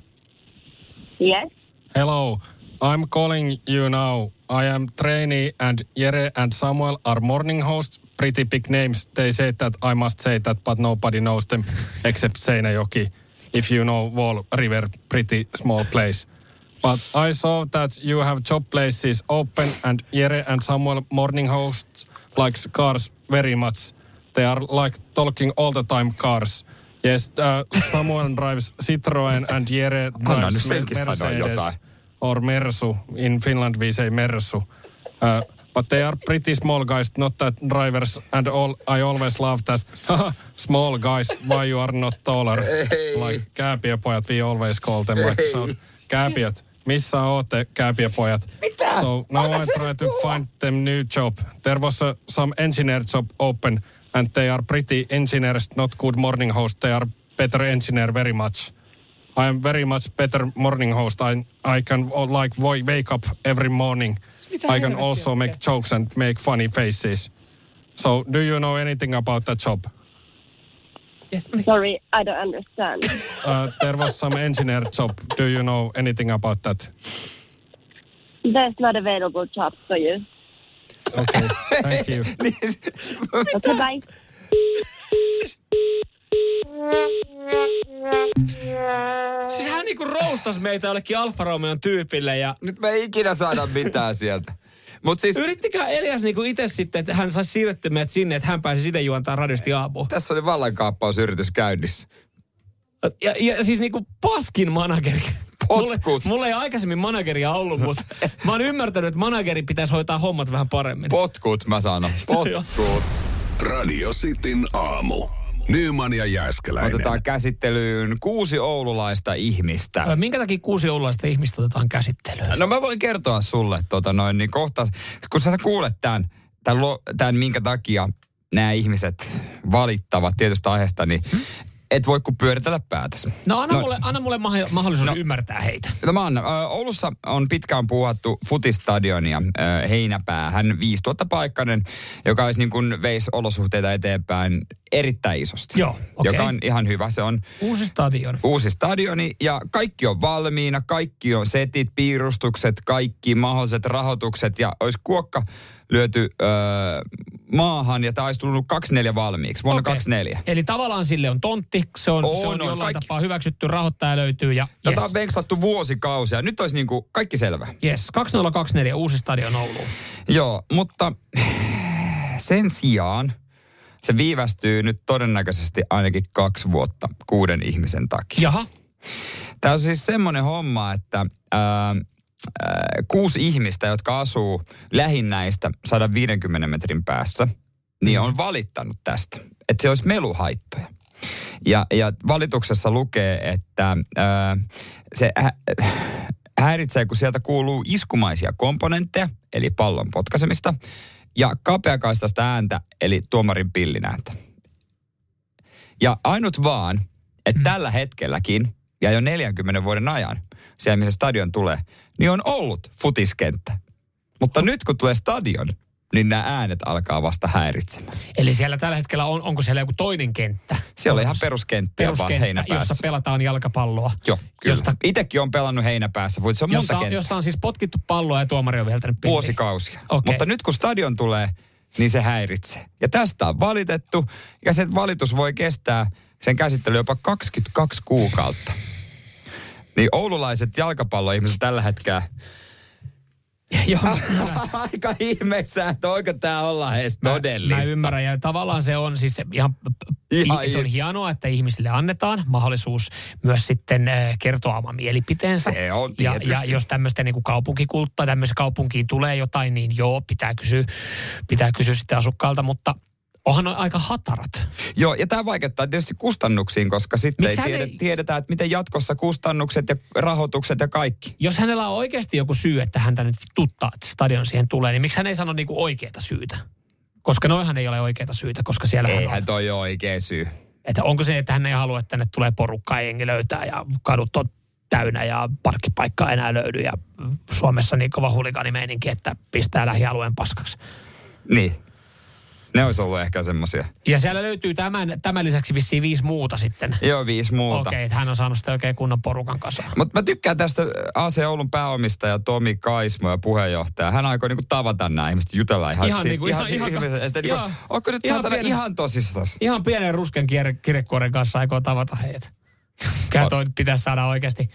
Yes. Hello, I'm calling you now. I am trainee and Jere and Samuel are morning hosts. Pretty big names. They say that I must say that, but nobody knows them except Seinäjoki. If you know Wall River, pretty small place. But I saw that you have job places open and Jere and Samuel morning hosts likes cars very much. They are like talking all the time cars. Yes, uh, Samuel drives Citroen and Jere drives sanoa or Mersu. In Finland we say Mersu. Uh, but they are pretty small guys, not that drivers. And all, I always love that. small guys, why you are not taller? like kääpiöpojat, we always call them like so. Kääpiöt. Missä ootte, kääpiöpojat? Mitä? So now I try to find them new job. There was uh, some engineer job open and they are pretty engineers, not good morning host. They are better engineer very much. I am very much better morning host. I I can uh, like wake up every morning. I can also make jokes and make funny faces. So do you know anything about that job? Sorry, I don't understand. Uh, there was some engineer job. Do you know anything about that? There's not available job for you. Okay, thank you. Okay, bye. Siis hän niinku roustas meitä jollekin Alfa Romeon tyypille ja Nyt me ei ikinä saada mitään sieltä. Mutta siis Yrittikää Elias niinku itse sitten, että hän saisi siirrettyä meidät sinne, että hän pääsi sitä juontaa radiosti aamu. tässä oli vallankaappausyritys käynnissä. Ja, ja siis niinku paskin manageri. Mulle, Potkut. mulla ei aikaisemmin manageria ollut, mutta mä oon ymmärtänyt, että manageri pitäisi hoitaa hommat vähän paremmin. Potkut mä sanon. Potkut. Radio Cityn aamu. Nyman ja Jääskeläinen. Otetaan käsittelyyn kuusi oululaista ihmistä. Ö, Minkä takia kuusi oululaista ihmistä otetaan käsittelyyn? No mä voin kertoa sulle tota noin, niin kohta, kun sä kuulet tämän, tämän, tämän minkä takia nämä ihmiset valittavat tietystä aiheesta, niin et voi kuin pyöritellä päätäsi. No anna, mulle, anna mulle mahdollisuus mahdollisuus ymmärtää heitä. No mä annan. Oulussa on pitkään puhuttu futistadionia heinäpäähän 5000 paikkainen, joka olisi niin kuin veisi olosuhteita eteenpäin erittäin isosti. Joo, okei. Joka on ihan hyvä. Se on Uusi stadion. uusi stadioni ja kaikki on valmiina, kaikki on setit, piirustukset, kaikki mahdolliset rahoitukset ja olisi kuokka lyöty öö, maahan ja tämä olisi tullut 24 valmiiksi, vuonna Okei. 24. Eli tavallaan sille on tontti, se on, On, se on, on, jollain kaikki- tapaa hyväksytty, rahoittaja löytyy ja Tätä yes. on venkslattu vuosikausia. Nyt olisi niin kuin kaikki selvä. yes. 2024 uusi stadion Ouluun. Joo, mutta sen sijaan se viivästyy nyt todennäköisesti ainakin kaksi vuotta kuuden ihmisen takia. Jaha. Tämä on siis semmoinen homma, että ää, ää, kuusi ihmistä, jotka asuu lähinnäistä 150 metrin päässä, niin on valittanut tästä, että se olisi meluhaittoja. Ja, ja valituksessa lukee, että ää, se hä- häiritsee, kun sieltä kuuluu iskumaisia komponentteja, eli pallon potkaisemista, ja kapeakaistaista ääntä, eli tuomarin pillin ääntä. Ja ainut vaan, että Mm. tällä hetkelläkin, ja jo 40 vuoden ajan, siellä missä stadion tulee, niin on ollut futiskenttä. Mutta nyt kun tulee stadion, niin nämä äänet alkaa vasta häiritsemään. Eli siellä tällä hetkellä on, onko siellä joku toinen kenttä? Siellä on ihan peruskenttä, heinäpäässä. jossa pelataan jalkapalloa. Joo, kyllä. Josta, Itsekin on pelannut heinäpäässä, mutta se on monta jossa, kenttää. jossa on siis potkittu palloa ja tuomari on viheltänyt vuosikausia. Okei. Mutta nyt kun stadion tulee, niin se häiritsee. Ja tästä on valitettu, ja se valitus voi kestää sen käsittely jopa 22 kuukautta. Niin oululaiset jalkapalloihmiset tällä hetkellä Joo, aika ihmeessä, että voiko tämä olla edes todellista. Mä ymmärrän ja tavallaan se on siis ihan, Ihan se on hienoa, että ihmisille annetaan mahdollisuus myös sitten äh, kertoa oma mielipiteensä. Se on ja, tietysti. ja jos tämmöistä niin kaupunkikulttaa, tämmöiseen kaupunkiin tulee jotain, niin joo, pitää kysyä, pitää kysyä sitten asukkaalta, mutta onhan ne aika hatarat. Joo, ja tämä vaikuttaa tietysti kustannuksiin, koska sitten ei, tiedä, ei- tiedetä, että miten jatkossa kustannukset ja rahoitukset ja kaikki. Jos hänellä on oikeasti joku syy, että häntä nyt tuttaa, että stadion siihen tulee, niin miksi hän ei sano niinku oikeita syytä? Koska noihan ei ole oikeita syitä, koska siellä hän on. Eihän toi ole oikea syy. Että onko se, että hän ei halua, että tänne tulee porukkaa ja jengi löytää ja kadut on täynnä ja parkkipaikkaa ei enää löydy ja Suomessa niin kova huligaanimeininki, että pistää lähialueen paskaksi. Niin. Ne olisi ollut ehkä semmosia. Ja siellä löytyy tämän, tämän lisäksi vissiin viisi muuta sitten. Joo, viisi muuta. Okei, että hän on saanut sitten oikein kunnon porukan kasaan. Mutta mä tykkään tästä AC Oulun pääomistaja Tomi Kaismo ja puheenjohtaja. Hän aikoi niinku tavata nämä ihmiset, jutella ihan, Ihan si- niinku- ihan- si- ihan- ihmiset, että niinku, joo. onko nyt Ihan pienen- ihan tosissas? Ihan pienen rusken kir- kirjekuoren kanssa aikoo tavata heitä. Kyllä toi pitäisi saada oikeasti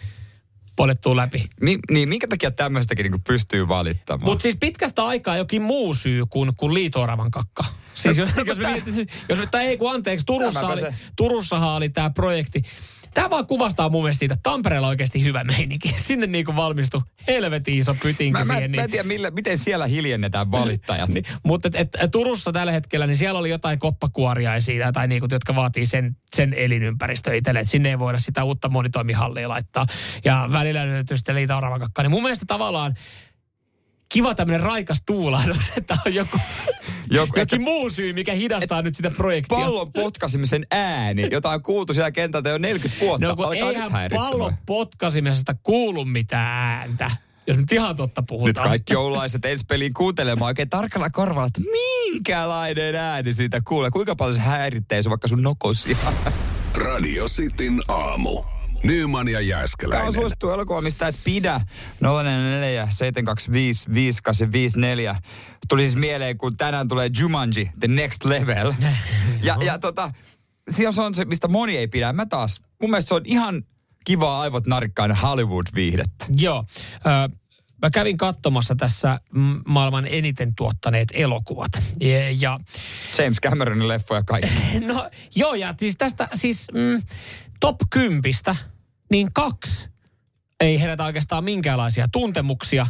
poljettua läpi. Mi- niin, minkä takia tämmöistäkin niinku pystyy valittamaan? Mutta siis pitkästä aikaa jokin muu syy kuin, kuin liitooravan kakka. Siis jos, jos, me, jos me, ei kun anteeksi, Turussa oli. Turussahan oli tämä projekti. Tämä vaan kuvastaa mun mielestä siitä, että Tampereella on oikeasti hyvä meininki. Sinne niinku valmistui helvetin iso pytinki mä, mä, siihen. mä en Niin, tiedä, millä, miten siellä hiljennetään valittajat. niin, mutta et, et, Turussa tällä hetkellä, niin siellä oli jotain koppakuoriaisia tai niinku, jotka vaatii sen, sen elinympäristö itselle. Että sinne ei voida sitä uutta monitoimihallia laittaa. Ja välillä löytyy sitten liita kakka. Niin mun mielestä tavallaan kiva tämmöinen raikas tuulahdus, että on joku, Joku, jokin muu syy, mikä hidastaa nyt sitä projektia. pallon potkaisemisen ääni, jota on kuultu siellä kentältä jo 40 vuotta. no Alkaa nyt pallon potkaimisesta kuulu mitään ääntä. Jos nyt ihan totta Nyt puhutaan. kaikki oululaiset ensi peliin kuuntelemaan oikein tarkalla korvalla, että minkälainen ääni siitä kuulee. Kuinka paljon se häiritsee sun vaikka sun nokosia. Radio Cityn aamu. Nyman ja Tämä on Jääskeläinen. suosittu elokuva, mistä et pidä. 044 725 5854. Tuli siis mieleen, kun tänään tulee Jumanji, The Next Level. ja, ja tota, siinä on se, mistä moni ei pidä. Mä taas, mun mielestä se on ihan kivaa aivot narkkaan Hollywood-viihdettä. Joo. Ö, mä kävin katsomassa tässä maailman eniten tuottaneet elokuvat. Ja, ja James Cameronin leffoja kaikki. no joo, ja siis tästä siis mm, top kympistä, niin kaksi ei herätä oikeastaan minkäänlaisia tuntemuksia.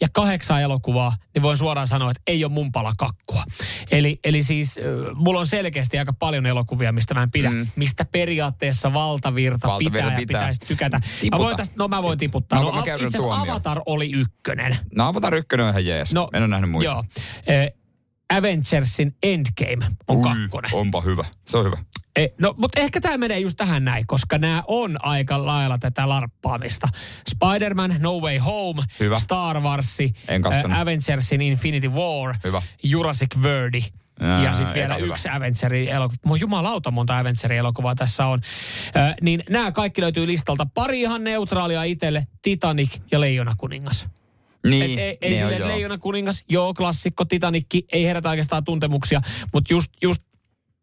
ja kahdeksan elokuvaa, niin voin suoraan sanoa, että ei ole mun pala kakkua. Eli, eli siis mulla on selkeästi aika paljon elokuvia, mistä mä en pidä, mm. mistä periaatteessa valtavirta, Valtavirta pitää, pitää. ja pitäisi tykätä. Tiputa. Mä voin tästä, no mä voin tiputtaa. No, a- käyn itse asiassa. Avatar oli ykkönen. No Avatar 1 on ihan jees. No, en ole nähnyt muita. Joo. Avengersin Endgame on Ui, kakkonen. Onpa hyvä. Se on hyvä. E, no, mutta ehkä tämä menee just tähän näin, koska nämä on aika lailla tätä larppaamista. Spider-Man, No Way Home, Hyvä. Star Wars. Avengersin Infinity War, Hyvä. Jurassic World Ää, ja sitten vielä yksi Avengerin elokuva. Mo jumalauta monta Avengerin elokuvaa tässä on. Ö, niin nämä kaikki löytyy listalta. Pari ihan neutraalia itselle, Titanic ja Leijona kuningas. Niin, Et ei ei silleen joo. Leijona kuningas, joo, klassikko, Titanikki, ei herätä oikeastaan tuntemuksia, mutta just, just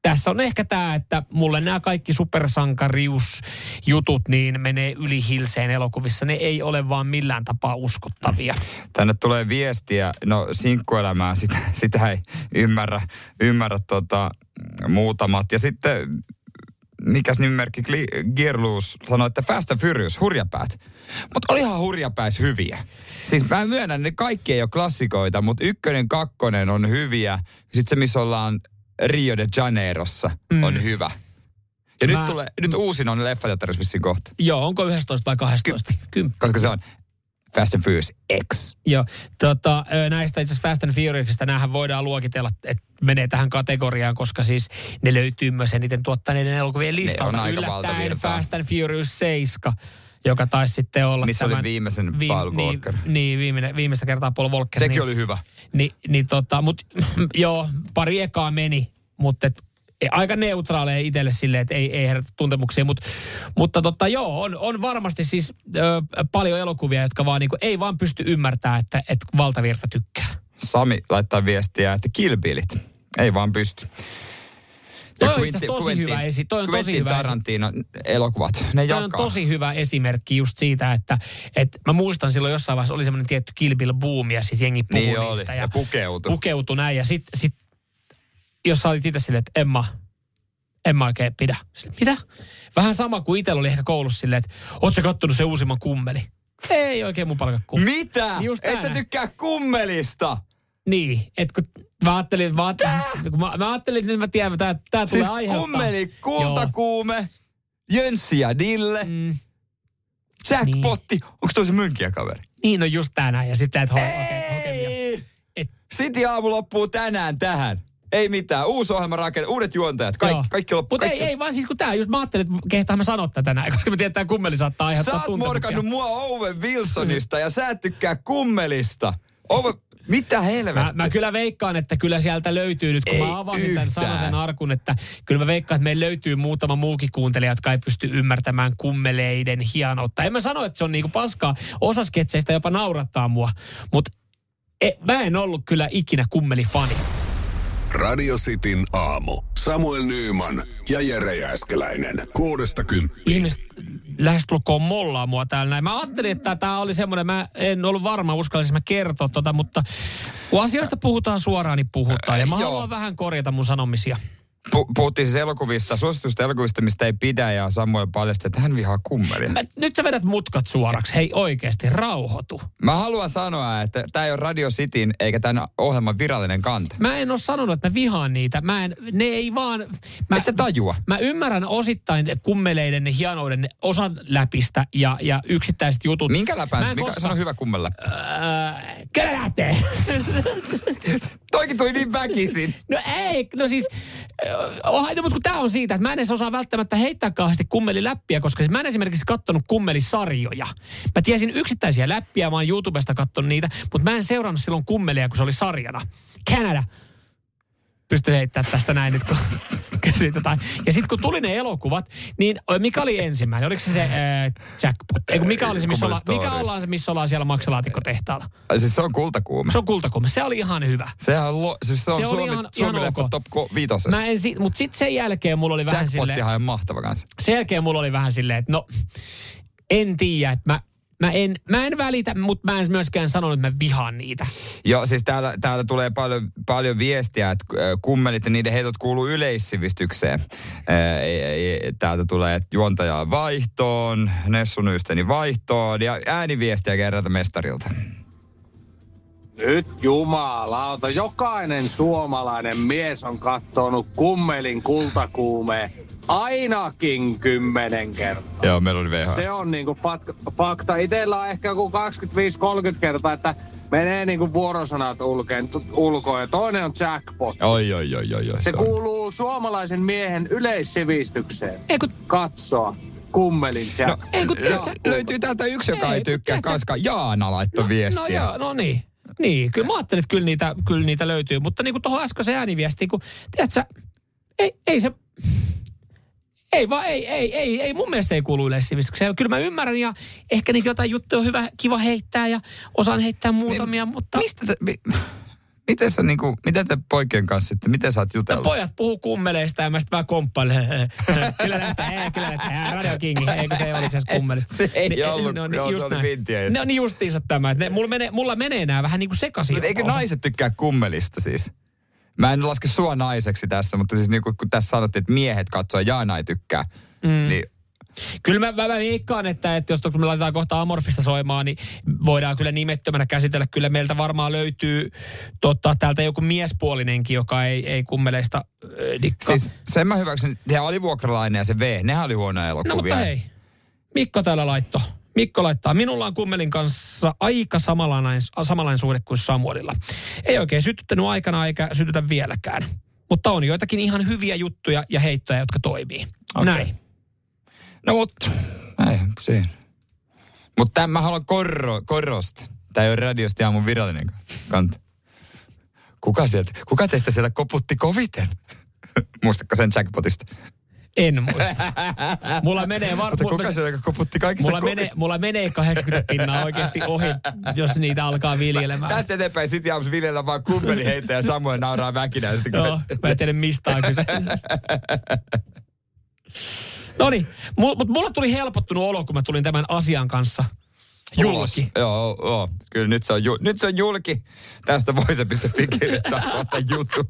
tässä on ehkä tämä, että mulle nämä kaikki supersankariusjutut niin menee yli hilseen elokuvissa. Ne ei ole vaan millään tapaa uskottavia. Tänne tulee viestiä, no sinkkuelämää, sitä, sitä ei ymmärrä, ymmärrä tota, muutamat. Ja sitten, mikäs nimimerkki, Gearloose sanoi, että Fast and Furious, hurjapäät. Mutta olihan hurjapäis hyviä. Siis mä myönnän, ne kaikki ei ole klassikoita, mutta ykkönen, kakkonen on hyviä. Sitten se, missä ollaan Rio de Janeirossa, mm. on hyvä. Ja Mä- nyt, tulee, nyt uusin on leffateatterissa vissiin kohta, Joo, onko 11 vai 12? Ky- koska se on Fast and Furious X. Joo, tota, näistä itse asiassa Fast and Furiousista näähän voidaan luokitella, että menee tähän kategoriaan, koska siis ne löytyy myös eniten tuottaneiden elokuvien listalta. on aika Yllättäen. Fast and Furious 7, joka taisi sitten olla Missä oli tämän, viimeisen Paul niin, Walker. niin, viimeinen, viimeistä kertaa Paul Walker. Sekin niin, oli hyvä. Niin, niin tota, mut joo, pari ekaa meni, mutta et, aika neutraaleja itselle silleen, että ei, ei herätä tuntemuksia. Mut, mutta totta, joo, on, on varmasti siis ö, paljon elokuvia, jotka vaan niinku, ei vaan pysty ymmärtämään, että, että valtavirta tykkää. Sami laittaa viestiä, että kilpilit. Ei vaan pysty. Toi on asiassa tosi hyvä esi- toi on tosi Quentin hyvä esi- Tarantino elokuvat, ne on jakaa. tosi hyvä esimerkki just siitä, että, että mä muistan silloin jossain vaiheessa oli semmoinen tietty boom ja sitten jengi puhui Niin oli, niistä. ja pukeutui. Pukeutui näin ja sitten sit, jos sä olit itse silleen, että Emma, en mä oikein pidä. Sille, Mitä? Vähän sama kuin itsellä oli ehkä koulussa silleen, että oot sä kattonut se uusimman kummeli? Ei oikein mun palkka kummeli. Mitä? Just Et sä tykkää kummelista? Niin, että kun mä ajattelin, mä ajattelin, kun mä, mä ajattelin että nyt mä tiedän, tää, tää tulee Siis aiheuttaa. kummeli, kultakuume, Jönssi ja Dille, Mm, jackpotti. Onko toi se mönkiä kaveri? niin on just tää näin. Ja sitten että ho- okei, hokemia. Ei! Et- City aamu loppuu tänään tähän. Ei mitään. Uusi ohjelma rakenne, uudet juontajat. Kaikki, Joo. kaikki loppuu. Mutta ei, ei vaan siis kun tää, just mä ajattelin, että kehtaa mä sanoa tätä näin, koska mä tiedän, että tää kummeli saattaa Sä aiheuttaa oot tuntemuksia. morkannut mua Owen Wilsonista ja sä et tykkää kummelista. Owen, mitä helvettiä? Mä, mä kyllä veikkaan, että kyllä sieltä löytyy nyt, kun Ei mä avasin tämän yhtään. sanasen arkun, että kyllä mä veikkaan, että meillä löytyy muutama muukin kuuntelija, jotka ei pysty ymmärtämään kummeleiden hienoutta. En mä sano, että se on niinku paskaa. Osa sketseistä jopa naurattaa mua, mutta e, mä en ollut kyllä ikinä kummelifani. Radio Cityn aamu. Samuel Nyyman ja Jere Jääskeläinen. Kuudesta kymppiin. ihmiset lähestulkoon mollaa mua täällä näin. Mä ajattelin, että tämä oli semmoinen, mä en ollut varma, uskallisin mä kertoa tota, mutta kun asioista puhutaan suoraan, niin puhutaan. Ja mä Äh, joo. haluan vähän korjata mun sanomisia. Pu- puhuttiin siis elokuvista, suositusta elokuvista, mistä ei pidä, ja Samuel paljasti, että hän vihaa kummelia. Mä, nyt sä vedät mutkat suoraksi. Hei oikeasti, rauhoitu. Mä haluan sanoa, että tämä ei ole Radio Cityn eikä tämän ohjelman virallinen kanta. Mä en ole sanonut, että mä vihaan niitä. Mä en, ne ei vaan... Mä, Et sä tajua? Mä ymmärrän osittain kummeleiden ja hienouden osan läpistä ja, ja yksittäiset jutut. Minkä Mä läpään? en Mikä, koska- sano hyvä kummella. Öö, lähtee. Toikin tuli niin väkisin. No ei, no siis, oh, no, mutta kun tämä on siitä, että mä en edes osaa välttämättä heittää kauheasti kummeliläppiä, koska siis mä en esimerkiksi kattonut kummelisarjoja. Mä tiesin yksittäisiä läppiä, oon YouTubesta kattonut niitä, mutta mä en seurannut silloin kummelia, kun se oli sarjana. Canada. Pystyn heittämään tästä näin nyt, kun kysyit jotain. Ja sitten kun tuli ne elokuvat, niin mikä oli ensimmäinen? Oliko se se äh, jackpot? Ei, mikä oli se, missä ollaan, mikä ollaan se, missä ollaan siellä maksalaatikko-tehtaalla? Siis se on kultakuume. Se on kultakumme. Se oli ihan hyvä. Sehän on, lo, siis se on Se oli Suomi, ihan- Suomi ihan ok. top viitosessa. Mä en si- mutta sitten sen jälkeen mulla oli vähän silleen... Jackpottihan on mahtava kanssa. sen jälkeen mulla oli vähän silleen, että no, en tiedä, että mä, mä, en, mä en välitä, mutta mä en myöskään sanonut, että mä vihaan niitä. Joo, siis täällä, täällä tulee paljon, paljon viestiä, että äh, kummelit ja niiden heitot kuuluu yleissivistykseen. Ää, ei- ei- Täältä tulee että juontajaa vaihtoon, Nessun ysteni vaihtoon ja ääniviestiä kerralta mestarilta. Nyt jumalauta, jokainen suomalainen mies on kattonut kummelin kultakuumeen ainakin kymmenen kertaa. Joo, meillä oli VHS. Se on niinku fakta. fakta. Itellä on ehkä joku 25-30 kertaa, että menee niinku vuorosanat ulkeen, t- ulkoon ja toinen on jackpot. Oi, oi, oi, oi, oi. Se on. kuuluu suomalaisen miehen yleissivistykseen. Ei kun, Katsoa kummelin No, jackpot. ei kun, Ja löytyy täältä yksi, joka Ei, ei, tykkää, koska Jaana laittoi viestiä. No joo, no niin. Niin, kyllä mä ajattelin, että kyllä niitä, kyllä niitä löytyy. Mutta niin kuin tuohon äskeiseen ääniviestiin, kun tiedätkö, ei, ei se, ei vaan, ei, ei, ei, ei, mun mielestä se ei kuulu yleissivistykseen. Kyllä mä ymmärrän ja ehkä niitä jotain juttuja on hyvä, kiva heittää ja osaan heittää muutamia, Niin, mutta... Mistä te, mi, miten, sä niinku, miten te poikien kanssa sitten, miten sä oot No jutellut? pojat puhuu kummeleista ja mä sitten vähän komppailen. kyllä näyttää, ei, kyllä näyttää, Radio Kingi, eikö se oliko se kummelista? Se ei Niin, ollut, no, joo, se just oli näin. vintiä. Ne on niin justiinsa tämä, että ne, mulla, menee, mulla menee nämä vähän niin kuin sekaisin. Mutta eikö Osa- naiset tykkää kummelista siis? Mä en laske sua naiseksi tässä, mutta siis niinku, kun tässä sanottiin, että miehet katsoo ja Jaana ei tykkää, mm. niin Kyllä mä, mä, mä veikkaan, että, että jos me laitetaan kohta Amorfista soimaan, niin voidaan kyllä nimettömänä käsitellä. Kyllä meiltä varmaan löytyy tota, täältä joku miespuolinenkin, joka ei, ei kummeleista äh, dikkaa. siis sen mä hyväksyn, se alivuokralainen ja se V, nehän oli huonoja no elokuvia. mutta hei, Mikko täällä laitto. Mikko laittaa, minulla on kummelin kanssa aika samanlainen, samanlainen suhde kuin Samuelilla. Ei oikein sytyttänyt aikana eikä sytytä vieläkään. Mutta on joitakin ihan hyviä juttuja ja heittoja, jotka toimii. Okei. Näin. No mutta, ei siinä. Mutta tämän mä haluan korro, korosta. Tämä ei ole radiosta aamun virallinen kanta. Kuka, sieltä, kuka teistä sieltä koputti koviten? Muistatko sen jackpotista? En muista. Mulla menee var... Mutta mulla- kuka se, joka koputti kaikista Mulla koviten? menee, mulla menee 80 pinnaa oikeasti ohi, jos niitä alkaa viljelemään. Tästä eteenpäin City Aamussa viljellä vaan kummeli heitä ja Samuel nauraa kun- Joo, mä en tiedä mistä on kyse. No niin, mutta mulla tuli helpottunut olo, kun mä tulin tämän asian kanssa Ulos. julki. Joo, joo. Kyllä nyt se on, ju, nyt se on julki. Tästä voi se kirjoittaa kohta juttu.